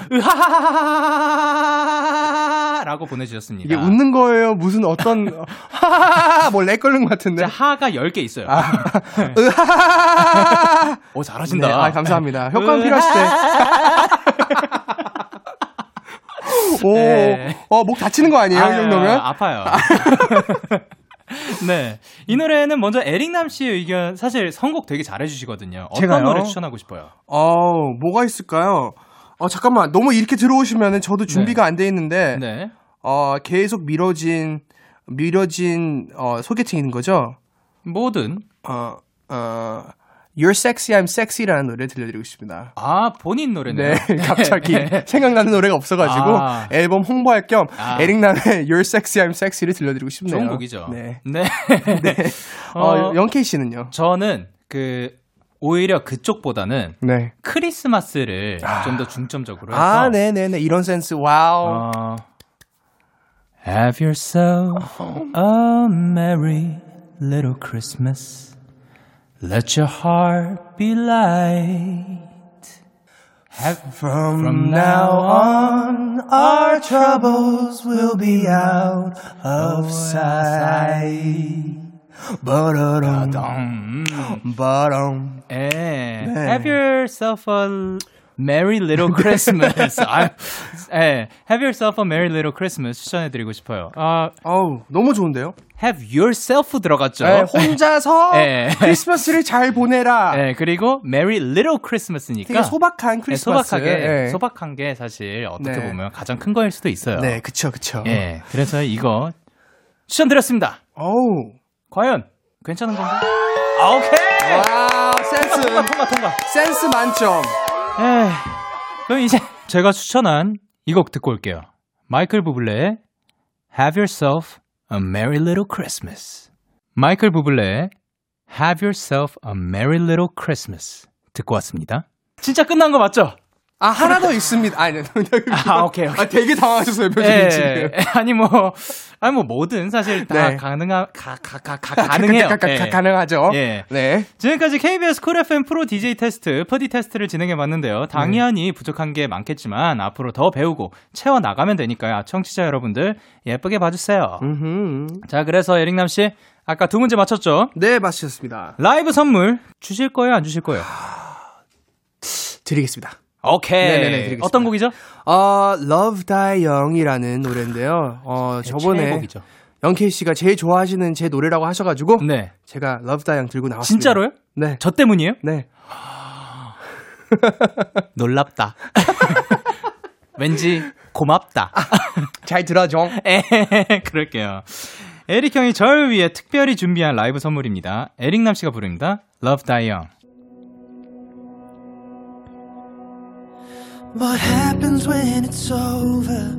으하하하하하! 라고 보내주셨습니다. 이게 웃는 거예요? 무슨 어떤, 하하하하! 뭘렉 걸린 것 같은데? 하가 10개 있어요. 아, 으하하하하! 오, 잘하신다. 네, 아, 감사합니다. 효과음 필요하실 때. 오, 네. 어, 목 다치는 거 아니에요? 아, 이 정도면? 아파요. 네. 이 노래는 먼저 에릭남 씨의 의견 사실 선곡 되게 잘해 주시거든요. 어떤 제가요? 노래 추천하고 싶어요? 어, 뭐가 있을까요? 어, 잠깐만. 너무 이렇게 들어오시면은 저도 준비가 네. 안돼 있는데, 네. 어, 계속 미뤄진, 미뤄진, 어, 소개팅인 거죠? 뭐든. 어, 어, You're Sexy, I'm Sexy라는 노래 들려드리고 싶습니다. 아, 본인 노래네요. 네, 갑자기 생각나는 노래가 없어가지고 아. 앨범 홍보할 겸 아. 에릭남의 You're Sexy, I'm Sexy를 들려드리고 싶네요. 좋은 곡이죠. 네. 네. 네. 어, 어, 영케이 씨는요? 저는 그 오히려 그쪽보다는 네. 크리스마스를 아. 좀더 중점적으로 해서 아, 네네네. 이런 센스. 와우. 어, Have yourself a merry little Christmas. Let your heart be light. Have, from, from now on, our troubles will be out of sight. Ba-da-dum, ba-dum. Eh, have yourself a Merry Little Christmas. 아, 예, Have Yourself a Merry Little Christmas 추천해드리고 싶어요. 아, 어우, 너무 좋은데요? Have Yourself 들어갔죠. 네, 혼자서 네. 크리스마스를 잘 보내라. 네, 그리고 Merry Little Christmas니까 되게 소박한 크리스마스. 네, 소박하게, 네. 소박한 게 사실 어떻게 네. 보면 가장 큰 거일 수도 있어요. 네, 그쵸, 그쵸. 예, 그래서 이거 추천드렸습니다. 어우. 과연 괜찮은 건가? 아, 오케이. 와, 센스. 통과, 통과, 통과. 센스 만점. 에이, 그럼 이제 제가 추천한 이 곡 듣고 올게요. 마이클 부블레의 Have Yourself a Merry Little Christmas. 마이클 부블레의 Have Yourself a Merry Little Christmas 듣고 왔습니다. 진짜 끝난 거 맞죠? 아, 하나 더 있습니다. 아니, 아, 오케이, 오케이. 아, 되게 당황하셨어요, 표정이 예, 지금. 아니, 뭐, 아니, 뭐, 뭐든 사실 다 네. 가능하, 가, 가, 가, 가, 가능해요. 가, 가, 가, 가, 가능하죠. 예. 네. 지금까지 KBS 쿨 FM 프로 DJ 테스트, 프디 테스트를 진행해 봤는데요. 당연히 네. 부족한 게 많겠지만, 앞으로 더 배우고 채워나가면 되니까요. 청취자 여러분들, 예쁘게 봐주세요. 음흠. 자, 그래서 에릭남 씨, 아까 두 문제 맞췄죠? 네, 맞추셨습니다. 라이브 선물 주실 거예요, 안 주실 거예요? 드리겠습니다. 오케이. 네네네. 어떤 곡이죠? 어, Love Die Young이라는 노래인데요. 어, 네, 저번에. 영케이 씨가 제일 좋아하시는 제 노래라고 하셔가지고 네. 제가 Love Die Young 들고 나왔습니다. 진짜로요? 네. 저 때문이에요? 네. 놀랍다. 왠지 고맙다. 잘 들어줘. 에, 그럴게요. 에릭 형이 저를 위해 특별히 준비한 라이브 선물입니다. 에릭남 씨가 부릅니다. Love Die Young. What happens when it's over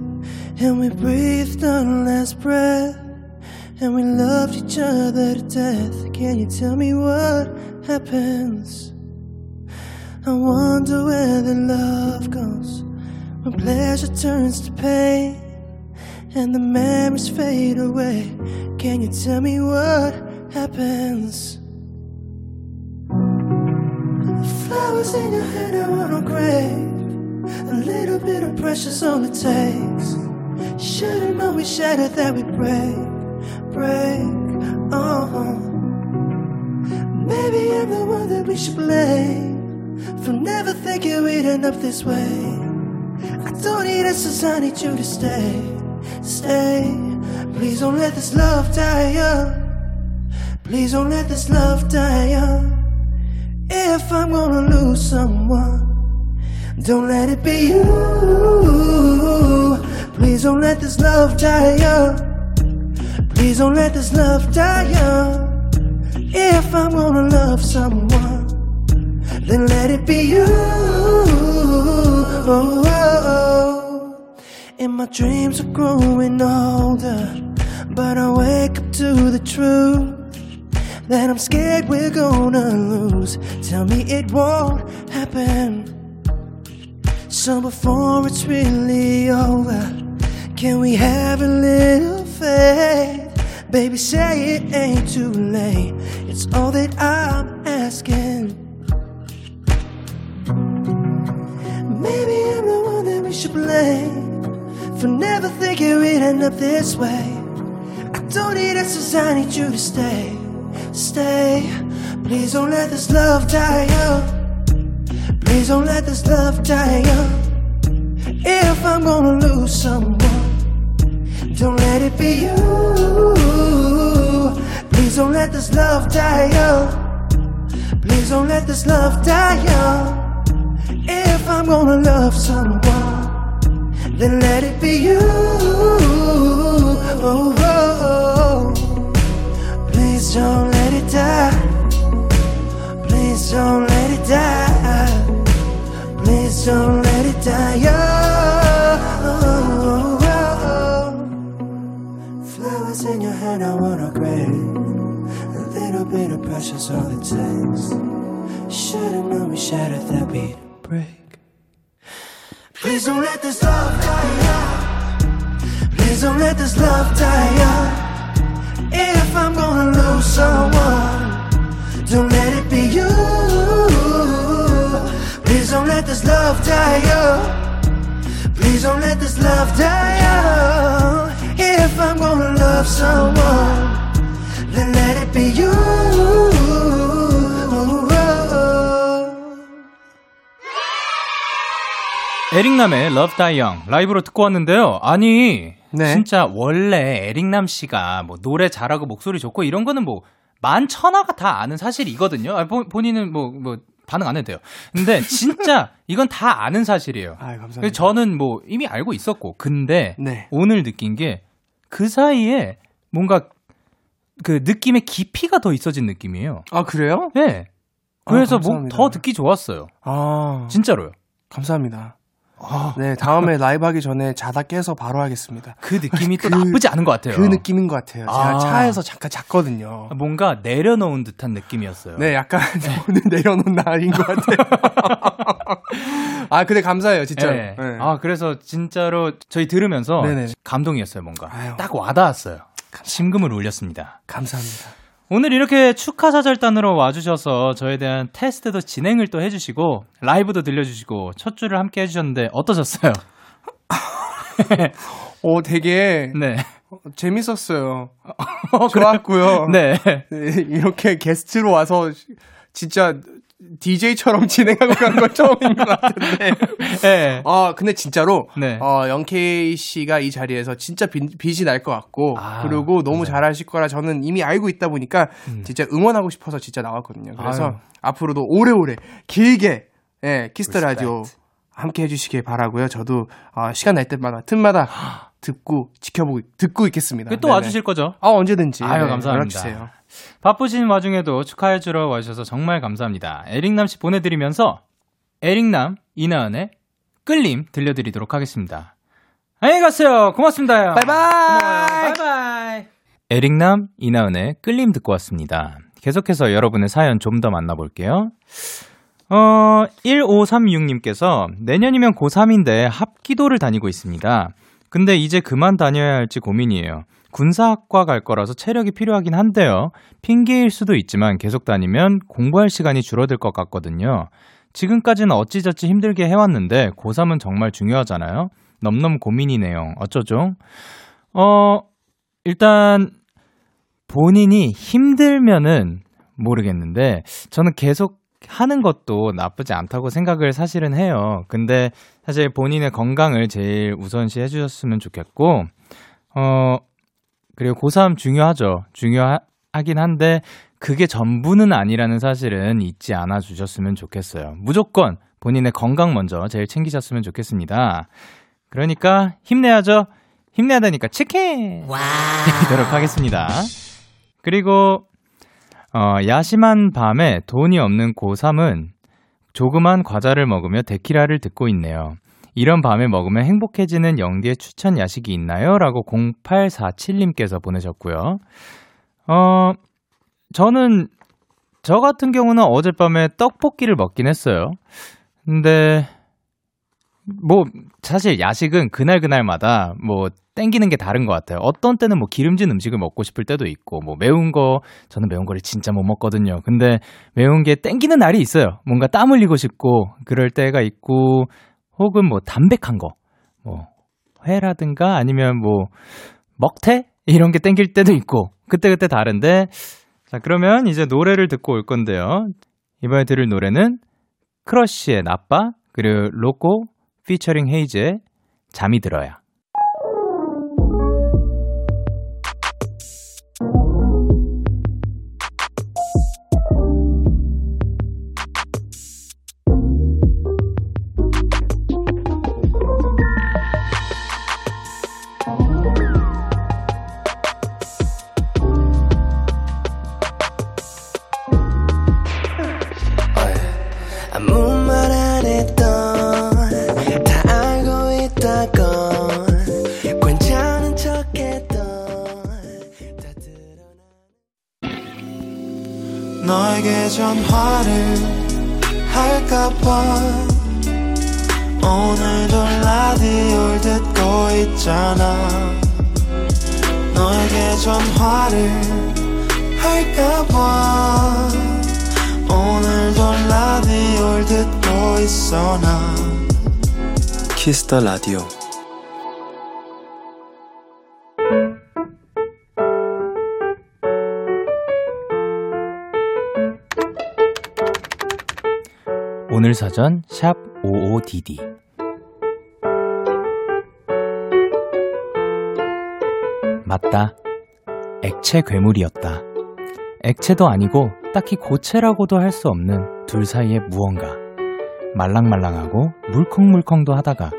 and we breathed our last breath and we loved each other to death? Can you tell me what happens? I wonder where the love goes when pleasure turns to pain and the memories fade away. Can you tell me what happens? The flowers in your head are on a grave. A little bit of pressure's all it takes. Should've known we shattered that we break, break. Oh, maybe I'm the one that we should blame for never thinking we'd end up this way. I don't need answers, I need you to stay, stay. Please don't let this love die young. Please don't let this love die young. If I'm gonna lose someone, don't let it be you. Please don't let this love die young. Please don't let this love die young. If I'm gonna love someone, then let it be you. Oh, oh, oh. And my dreams are growing older, but I wake up to the truth that I'm scared we're gonna lose. Tell me it won't happen. So before it's really over, can we have a little faith? Baby, say it ain't too late. It's all that I'm asking. Maybe I'm the one that we should blame for never thinking we'd end up this way. I don't need answers, I need you to stay stay. Please don't let this love die young. Please don't let this love die young. If I'm gonna lose someone, don't let it be you. Please don't let this love die young. Please don't let this love die young. If I'm gonna love someone, then let it be you. Oh, oh, oh. Please don't let it die. Please don't let it die. Don't let it die. Oh, oh, oh, Flowers in your hand, I wanna grab. A little bit of pressure's all it takes. Should've known we shattered that beat break. Please don't let this love die young. Please don't let this love die young. If I'm gonna lose someone don't let it be you. Don't let this love die young. Please don't let this love die young. If I'm gonna love someone, then let it be you. 에릭남의 Love Die Young 라이브로 듣고 왔는데요. 아니 네. 진짜 원래 에릭남 씨가 뭐 노래 잘하고 목소리 좋고 이런 거는 뭐 만천하가 다 아는 사실이거든요. 아, 본인은 뭐, 뭐, 반응 안 해도 돼요. 근데 진짜 이건 다 아는 사실이에요. 아, 감사합니다. 저는 뭐 이미 알고 있었고, 근데 네. 오늘 느낀 게 그 사이에 뭔가 그 느낌의 깊이가 더 있어진 느낌이에요. 아, 그래요? 네. 그래서 아, 뭐더 듣기 좋았어요. 아. 진짜로요. 감사합니다. 아. 네, 다음에 라이브 하기 전에 자다 깨서 바로 하겠습니다. 그 느낌이 또 그, 나쁘지 않은 것 같아요. 그 느낌인 것 같아요. 제가 아. 차에서 잠깐 잤거든요. 뭔가 내려놓은 듯한 느낌이었어요. 네, 약간 오늘 내려놓은 날인 것 같아요. 아, 근데 감사해요, 진짜. 네. 네. 아, 그래서 진짜로 저희 들으면서 네네. 감동이었어요, 뭔가. 아유. 딱 와닿았어요. 심금을 울렸습니다. 감사합니다. 오늘 이렇게 축하사절단으로 와주셔서 저에 대한 테스트도 진행을 또 해주시고 라이브도 들려주시고 첫 주를 함께 해주셨는데 어떠셨어요? 어, 되게 네. 재밌었어요. 어, 좋았고요. 네. 네. 이렇게 게스트로 와서 진짜 DJ처럼 진행하고 간 건 처음인 것 같은데. 네. 어, 근데 진짜로, 네. 어, 영케이 씨가 이 자리에서 진짜 빛, 빛이 날 것 같고, 아, 그리고 너무 네. 잘하실 거라 저는 이미 알고 있다 보니까, 음. 진짜 응원하고 싶어서 진짜 나왔거든요. 그래서 아유. 앞으로도 오래오래, 길게, 예, 키스 더 라디오 함께 해주시길 바라고요 저도, 어, 시간 날 때마다, 틈마다 듣고, 지켜보고, 듣고 있겠습니다. 또 네네. 와주실 거죠? 아, 언제든지. 아유, 네, 감사합니다. 연락주세요. 바쁘신 와중에도 축하해주러 와주셔서 정말 감사합니다. 에릭남 씨 보내드리면서 에릭남, 이나은의 끌림 들려드리도록 하겠습니다. 안녕히 가세요. 고맙습니다. 바이바이. 바이바이. 에릭남, 이나은의 끌림 듣고 왔습니다. 계속해서 여러분의 사연 좀 더 만나볼게요. 어, 1536님께서 내년이면 고3인데 합기도를 다니고 있습니다. 근데 이제 그만 다녀야 할지 고민이에요. 군사학과 갈 거라서 체력이 필요하긴 한데요. 핑계일 수도 있지만 계속 다니면 공부할 시간이 줄어들 것 같거든요. 지금까지는 어찌저찌 힘들게 해왔는데 고3은 정말 중요하잖아요. 넘넘 고민이네요. 어쩌죠? 어, 일단 본인이 힘들면은 모르겠는데 저는 계속 하는 것도 나쁘지 않다고 생각을 사실은 해요. 근데 사실 본인의 건강을 제일 우선시 해주셨으면 좋겠고, 어, 그리고 고3 중요하죠. 중요하긴 한데, 그게 전부는 아니라는 사실은 잊지 않아 주셨으면 좋겠어요. 무조건 본인의 건강 먼저 제일 챙기셨으면 좋겠습니다. 그러니까 힘내야죠. 힘내야 되니까 치킨! 와. 드리도록 하겠습니다. 그리고, 어, 야심한 밤에 돈이 없는 고3은 조그만 과자를 먹으며 데키라를 듣고 있네요. 이런 밤에 먹으면 행복해지는 영디의 추천 야식이 있나요? 라고 0847님께서 보내셨고요. 어, 저는, 저 같은 경우는 어젯밤에 떡볶이를 먹긴 했어요. 근데, 뭐, 사실 야식은 그날그날마다 뭐, 땡기는 게 다른 것 같아요. 어떤 때는 뭐 기름진 음식을 먹고 싶을 때도 있고, 뭐 매운 거, 저는 매운 거를 진짜 못 먹거든요. 근데 매운 게 땡기는 날이 있어요. 뭔가 땀 흘리고 싶고, 그럴 때가 있고, 혹은 뭐 담백한 거, 뭐 회라든가 아니면 뭐 먹태 이런 게 땡길 때도 있고 그때 그때 다른데 자 그러면 이제 노래를 듣고 올 건데요. 이번에 들을 노래는 크러쉬의 나빠 그리고 로꼬 피처링 헤이즈의 잠이 들어야. 키스터 라디오 오늘 사전 샵 55DD 맞다. 액체 괴물이었다. 액체도 아니고 딱히 고체라고도 할 수 없는 둘 사이의 무언가. 말랑말랑하고 물컹물컹도 하다가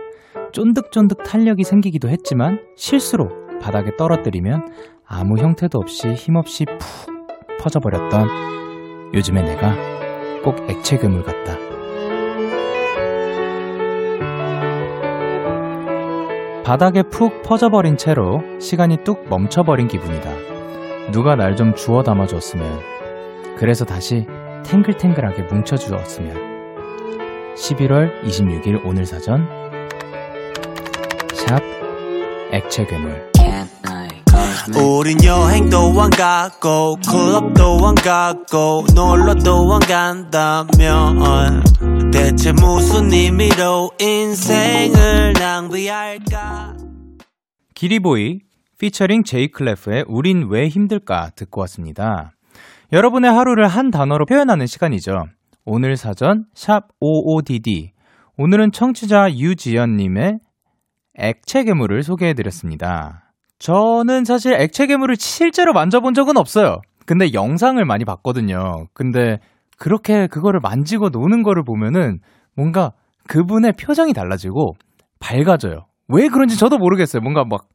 쫀득쫀득 탄력이 생기기도 했지만 실수로 바닥에 떨어뜨리면 아무 형태도 없이 힘없이 푹 퍼져버렸던 요즘의 내가 꼭 액체 괴물 같다. 바닥에 푹 퍼져버린 채로 시간이 뚝 멈춰버린 기분이다. 누가 날 좀 주워 담아줬으면. 그래서 다시 탱글탱글하게 뭉쳐주었으면. 11월 26일 오늘 사전 샵 액체 괴물 우린 여행도 안 가고 클럽도 안 가고 놀러도 안 간다면 대체 무슨 의미로 인생을 낭비할까 기리보이 피처링 제이클래프의 우린 왜 힘들까 듣고 왔습니다. 여러분의 하루를 한 단어로 표현하는 시간이죠. 오늘 사전 샵 55DD 오늘은 청취자 유지연님의 액체 괴물을 소개해 드렸습니다. 저는 사실 액체 괴물을 실제로 만져본 적은 없어요. 근데 영상을 많이 봤거든요. 근데 그렇게 그거를 만지고 노는 거를 보면은 뭔가 그분의 표정이 달라지고 밝아져요. 왜 그런지 저도 모르겠어요. 뭔가 막,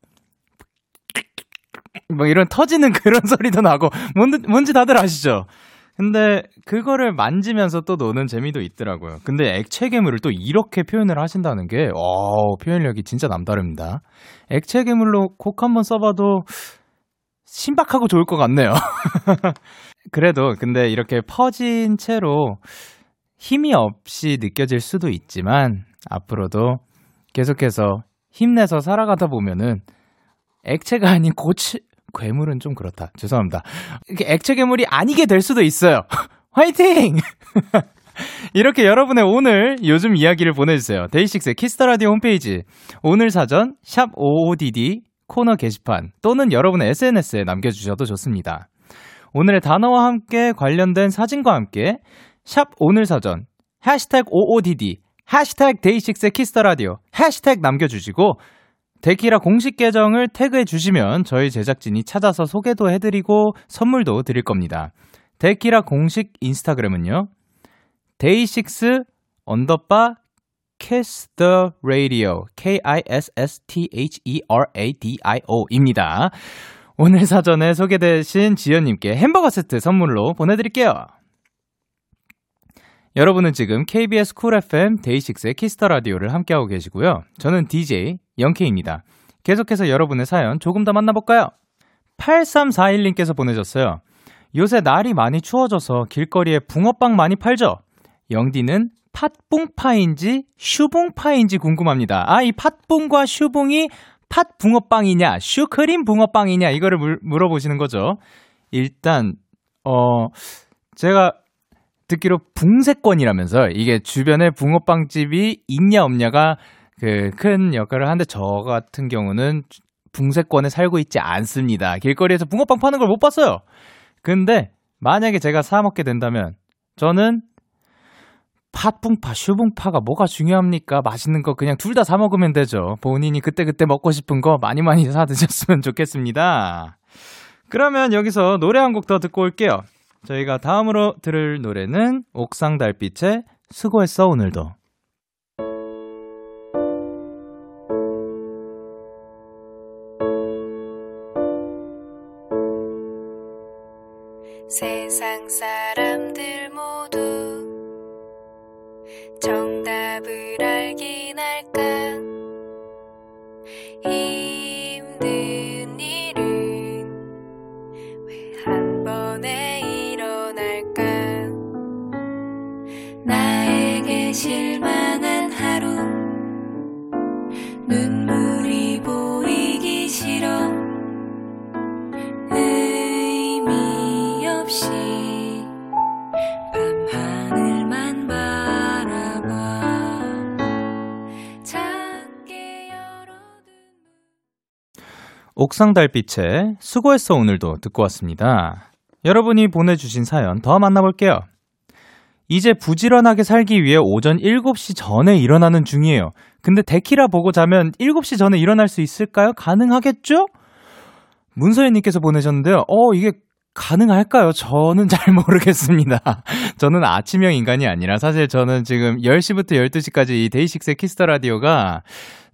막 이런 터지는 그런 소리도 나고, 뭔지, 뭔지 다들 아시죠? 근데 그거를 만지면서 또 노는 재미도 있더라고요. 근데 액체 괴물을 또 이렇게 표현을 하신다는 게, 어, 표현력이 진짜 남다릅니다. 액체 괴물로 곡 한번 써봐도 신박하고 좋을 것 같네요. 그래도 근데 이렇게 퍼진 채로 힘이 없이 느껴질 수도 있지만 앞으로도 계속해서 힘내서 살아가다 보면은 액체가 아닌 고치, 괴물은 좀 그렇다. 죄송합니다. 이렇게 액체 괴물이 아니게 될 수도 있어요. 화이팅! 이렇게 여러분의 오늘 요즘 이야기를 보내주세요. DAY6의 Kiss the Radio 홈페이지 오늘 사전 샵 55DD 코너 게시판 또는 여러분의 SNS에 남겨주셔도 좋습니다. 오늘의 단어와 함께 관련된 사진과 함께 샵 오늘 사전 해시태그 55DD 해시태그 DAY6의 Kiss the Radio 해시태그 남겨주시고 데키라 공식 계정을 태그해 주시면 저희 제작진이 찾아서 소개도 해드리고 선물도 드릴 겁니다. 데키라 공식 인스타그램은요. DAY6 언더바 kiss the radio K-I-S-S-T-H-E-R-A-D-I-O 입니다. 오늘 사전에 소개되신 지연님께 햄버거 세트 선물로 보내드릴게요. 여러분은 지금 KBS 쿨 FM 데이식스의 키스터 라디오를 함께하고 계시고요. 저는 DJ 영케이입니다. 계속해서 여러분의 사연 조금 더 만나볼까요? 8341님께서 보내셨어요. 요새 날이 많이 추워져서 길거리에 붕어빵 많이 팔죠? 영디는 팥붕파인지 슈붕파인지 궁금합니다. 아, 이 팥붕과 슈붕이 팥붕어빵이냐, 슈크림 붕어빵이냐, 이거를 물, 물어보시는 거죠. 일단, 어, 제가 듣기로 붕세권이라면서 이게 주변에 붕어빵집이 있냐 없냐가 그 큰 역할을 하는데 저 같은 경우는 붕세권에 살고 있지 않습니다. 길거리에서 붕어빵 파는 걸 못 봤어요. 근데 만약에 제가 사 먹게 된다면 저는 팥붕파, 슈붕파가 뭐가 중요합니까? 맛있는 거 그냥 둘 다 사 먹으면 되죠. 본인이 그때그때 먹고 싶은 거 많이 많이 사 드셨으면 좋겠습니다. 그러면 여기서 노래 한 곡 더 듣고 올게요. 저희가 다음으로 들을 노래는 옥상 달빛의 수고했어 오늘도. 세상 사람들 모두 옥상 달빛에 수고했어 오늘도 듣고 왔습니다. 여러분이 보내주신 사연 더 만나볼게요. 이제 부지런하게 살기 위해 오전 7시 전에 일어나는 중이에요. 근데 데키라 보고 자면 7시 전에 일어날 수 있을까요? 가능하겠죠? 문서연님께서 보내셨는데요. 어, 이게 가능할까요? 저는 잘 모르겠습니다. 저는 아침형 인간이 아니라 사실 저는 지금 10시부터 12시까지 이 DAY6의 Kiss the Radio가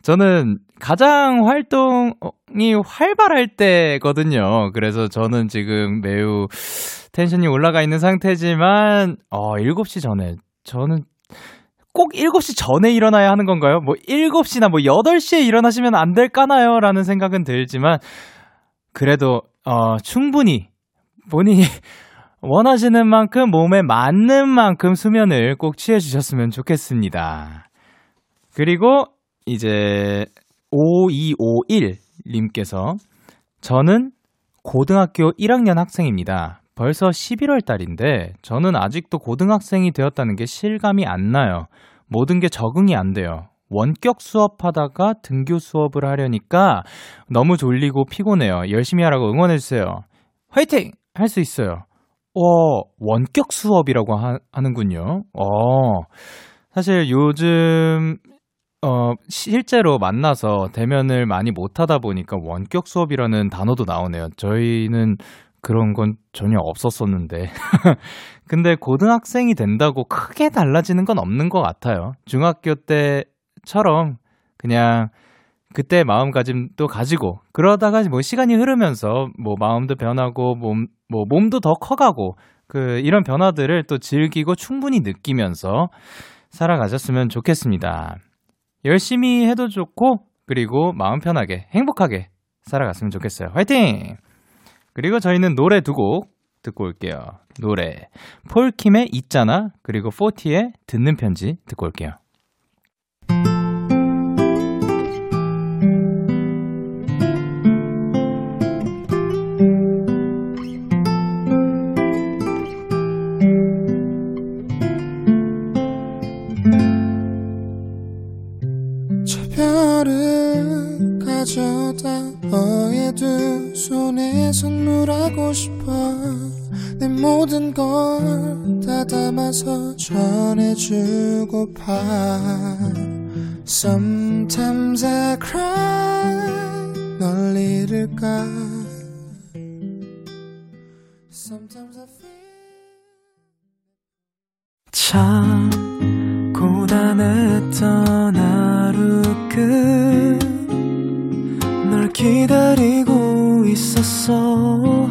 저는 가장 활동이 활발할 때거든요. 그래서 저는 지금 매우 텐션이 올라가 있는 상태지만, 어, 7시 전에, 저는 꼭 7시 전에 일어나야 하는 건가요? 뭐 7시나 뭐 8시에 일어나시면 안 될까나요? 라는 생각은 들지만, 그래도, 어, 충분히 본인이 원하시는 만큼 몸에 맞는 만큼 수면을 꼭 취해주셨으면 좋겠습니다. 그리고 이제 5251님께서 저는 고등학교 1학년 학생입니다. 벌써 11월 달인데 저는 아직도 고등학생이 되었다는 게 실감이 안 나요. 모든 게 적응이 안 돼요. 원격 수업하다가 등교 수업을 하려니까 너무 졸리고 피곤해요. 열심히 하라고 응원해주세요. 화이팅! 할 수 있어요. 어, 원격 수업이라고 하, 하는군요. 어, 사실 요즘 어, 실제로 만나서 대면을 많이 못 하다 보니까 원격 수업이라는 단어도 나오네요. 저희는 그런 건 전혀 없었었는데. 근데 고등학생이 된다고 크게 달라지는 건 없는 것 같아요. 중학교 때처럼 그냥 그때 마음가짐도 가지고 그러다가 뭐 시간이 흐르면서 뭐 마음도 변하고 몸, 뭐 몸도 더 커가고 그 이런 변화들을 또 즐기고 충분히 느끼면서 살아가셨으면 좋겠습니다. 열심히 해도 좋고, 그리고 마음 편하게, 행복하게 살아갔으면 좋겠어요. 화이팅! 그리고 저희는 노래 두 곡 듣고 올게요. 노래. 폴킴의 있잖아, 그리고 포티의 듣는 편지 듣고 올게요. 싶어. 내 모든 걸 다 담아서 전해주고파 Sometimes I cry. 널 잃을까? Sometimes I feel 참 고단했던 하루 끝 널 기다리고 있었어.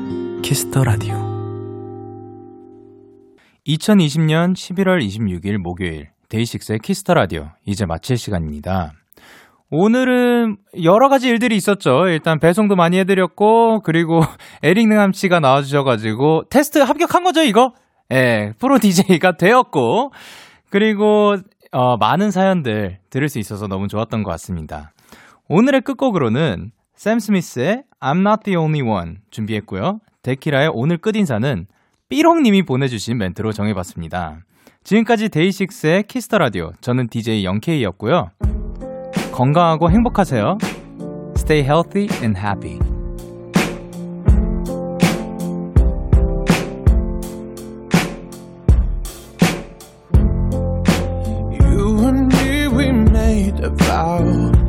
Kiss the Radio 2020년 11월 26일 목요일 DAY6의 Kiss the Radio 이제 마칠 시간입니다. 오늘은 여러 가지 일들이 있었죠. 일단 배송도 많이 해드렸고 그리고 에릭남 씨가 나와주셔가지고 테스트 합격한 거죠 이거? 예, 프로 DJ가 되었고 그리고 어, 많은 사연들 들을 수 있어서 너무 좋았던 것 같습니다. 오늘의 끝곡으로는 샘 스미스의 I'm Not the Only One 준비했고요. 데키라의 오늘 끝인사는 삐롱님이 보내주신 멘트로 정해봤습니다. 지금까지 DAY6의 Kiss the Radio. 저는 DJ 영케이였고요. 건강하고 행복하세요. Stay healthy and happy. You and me, we made a vow.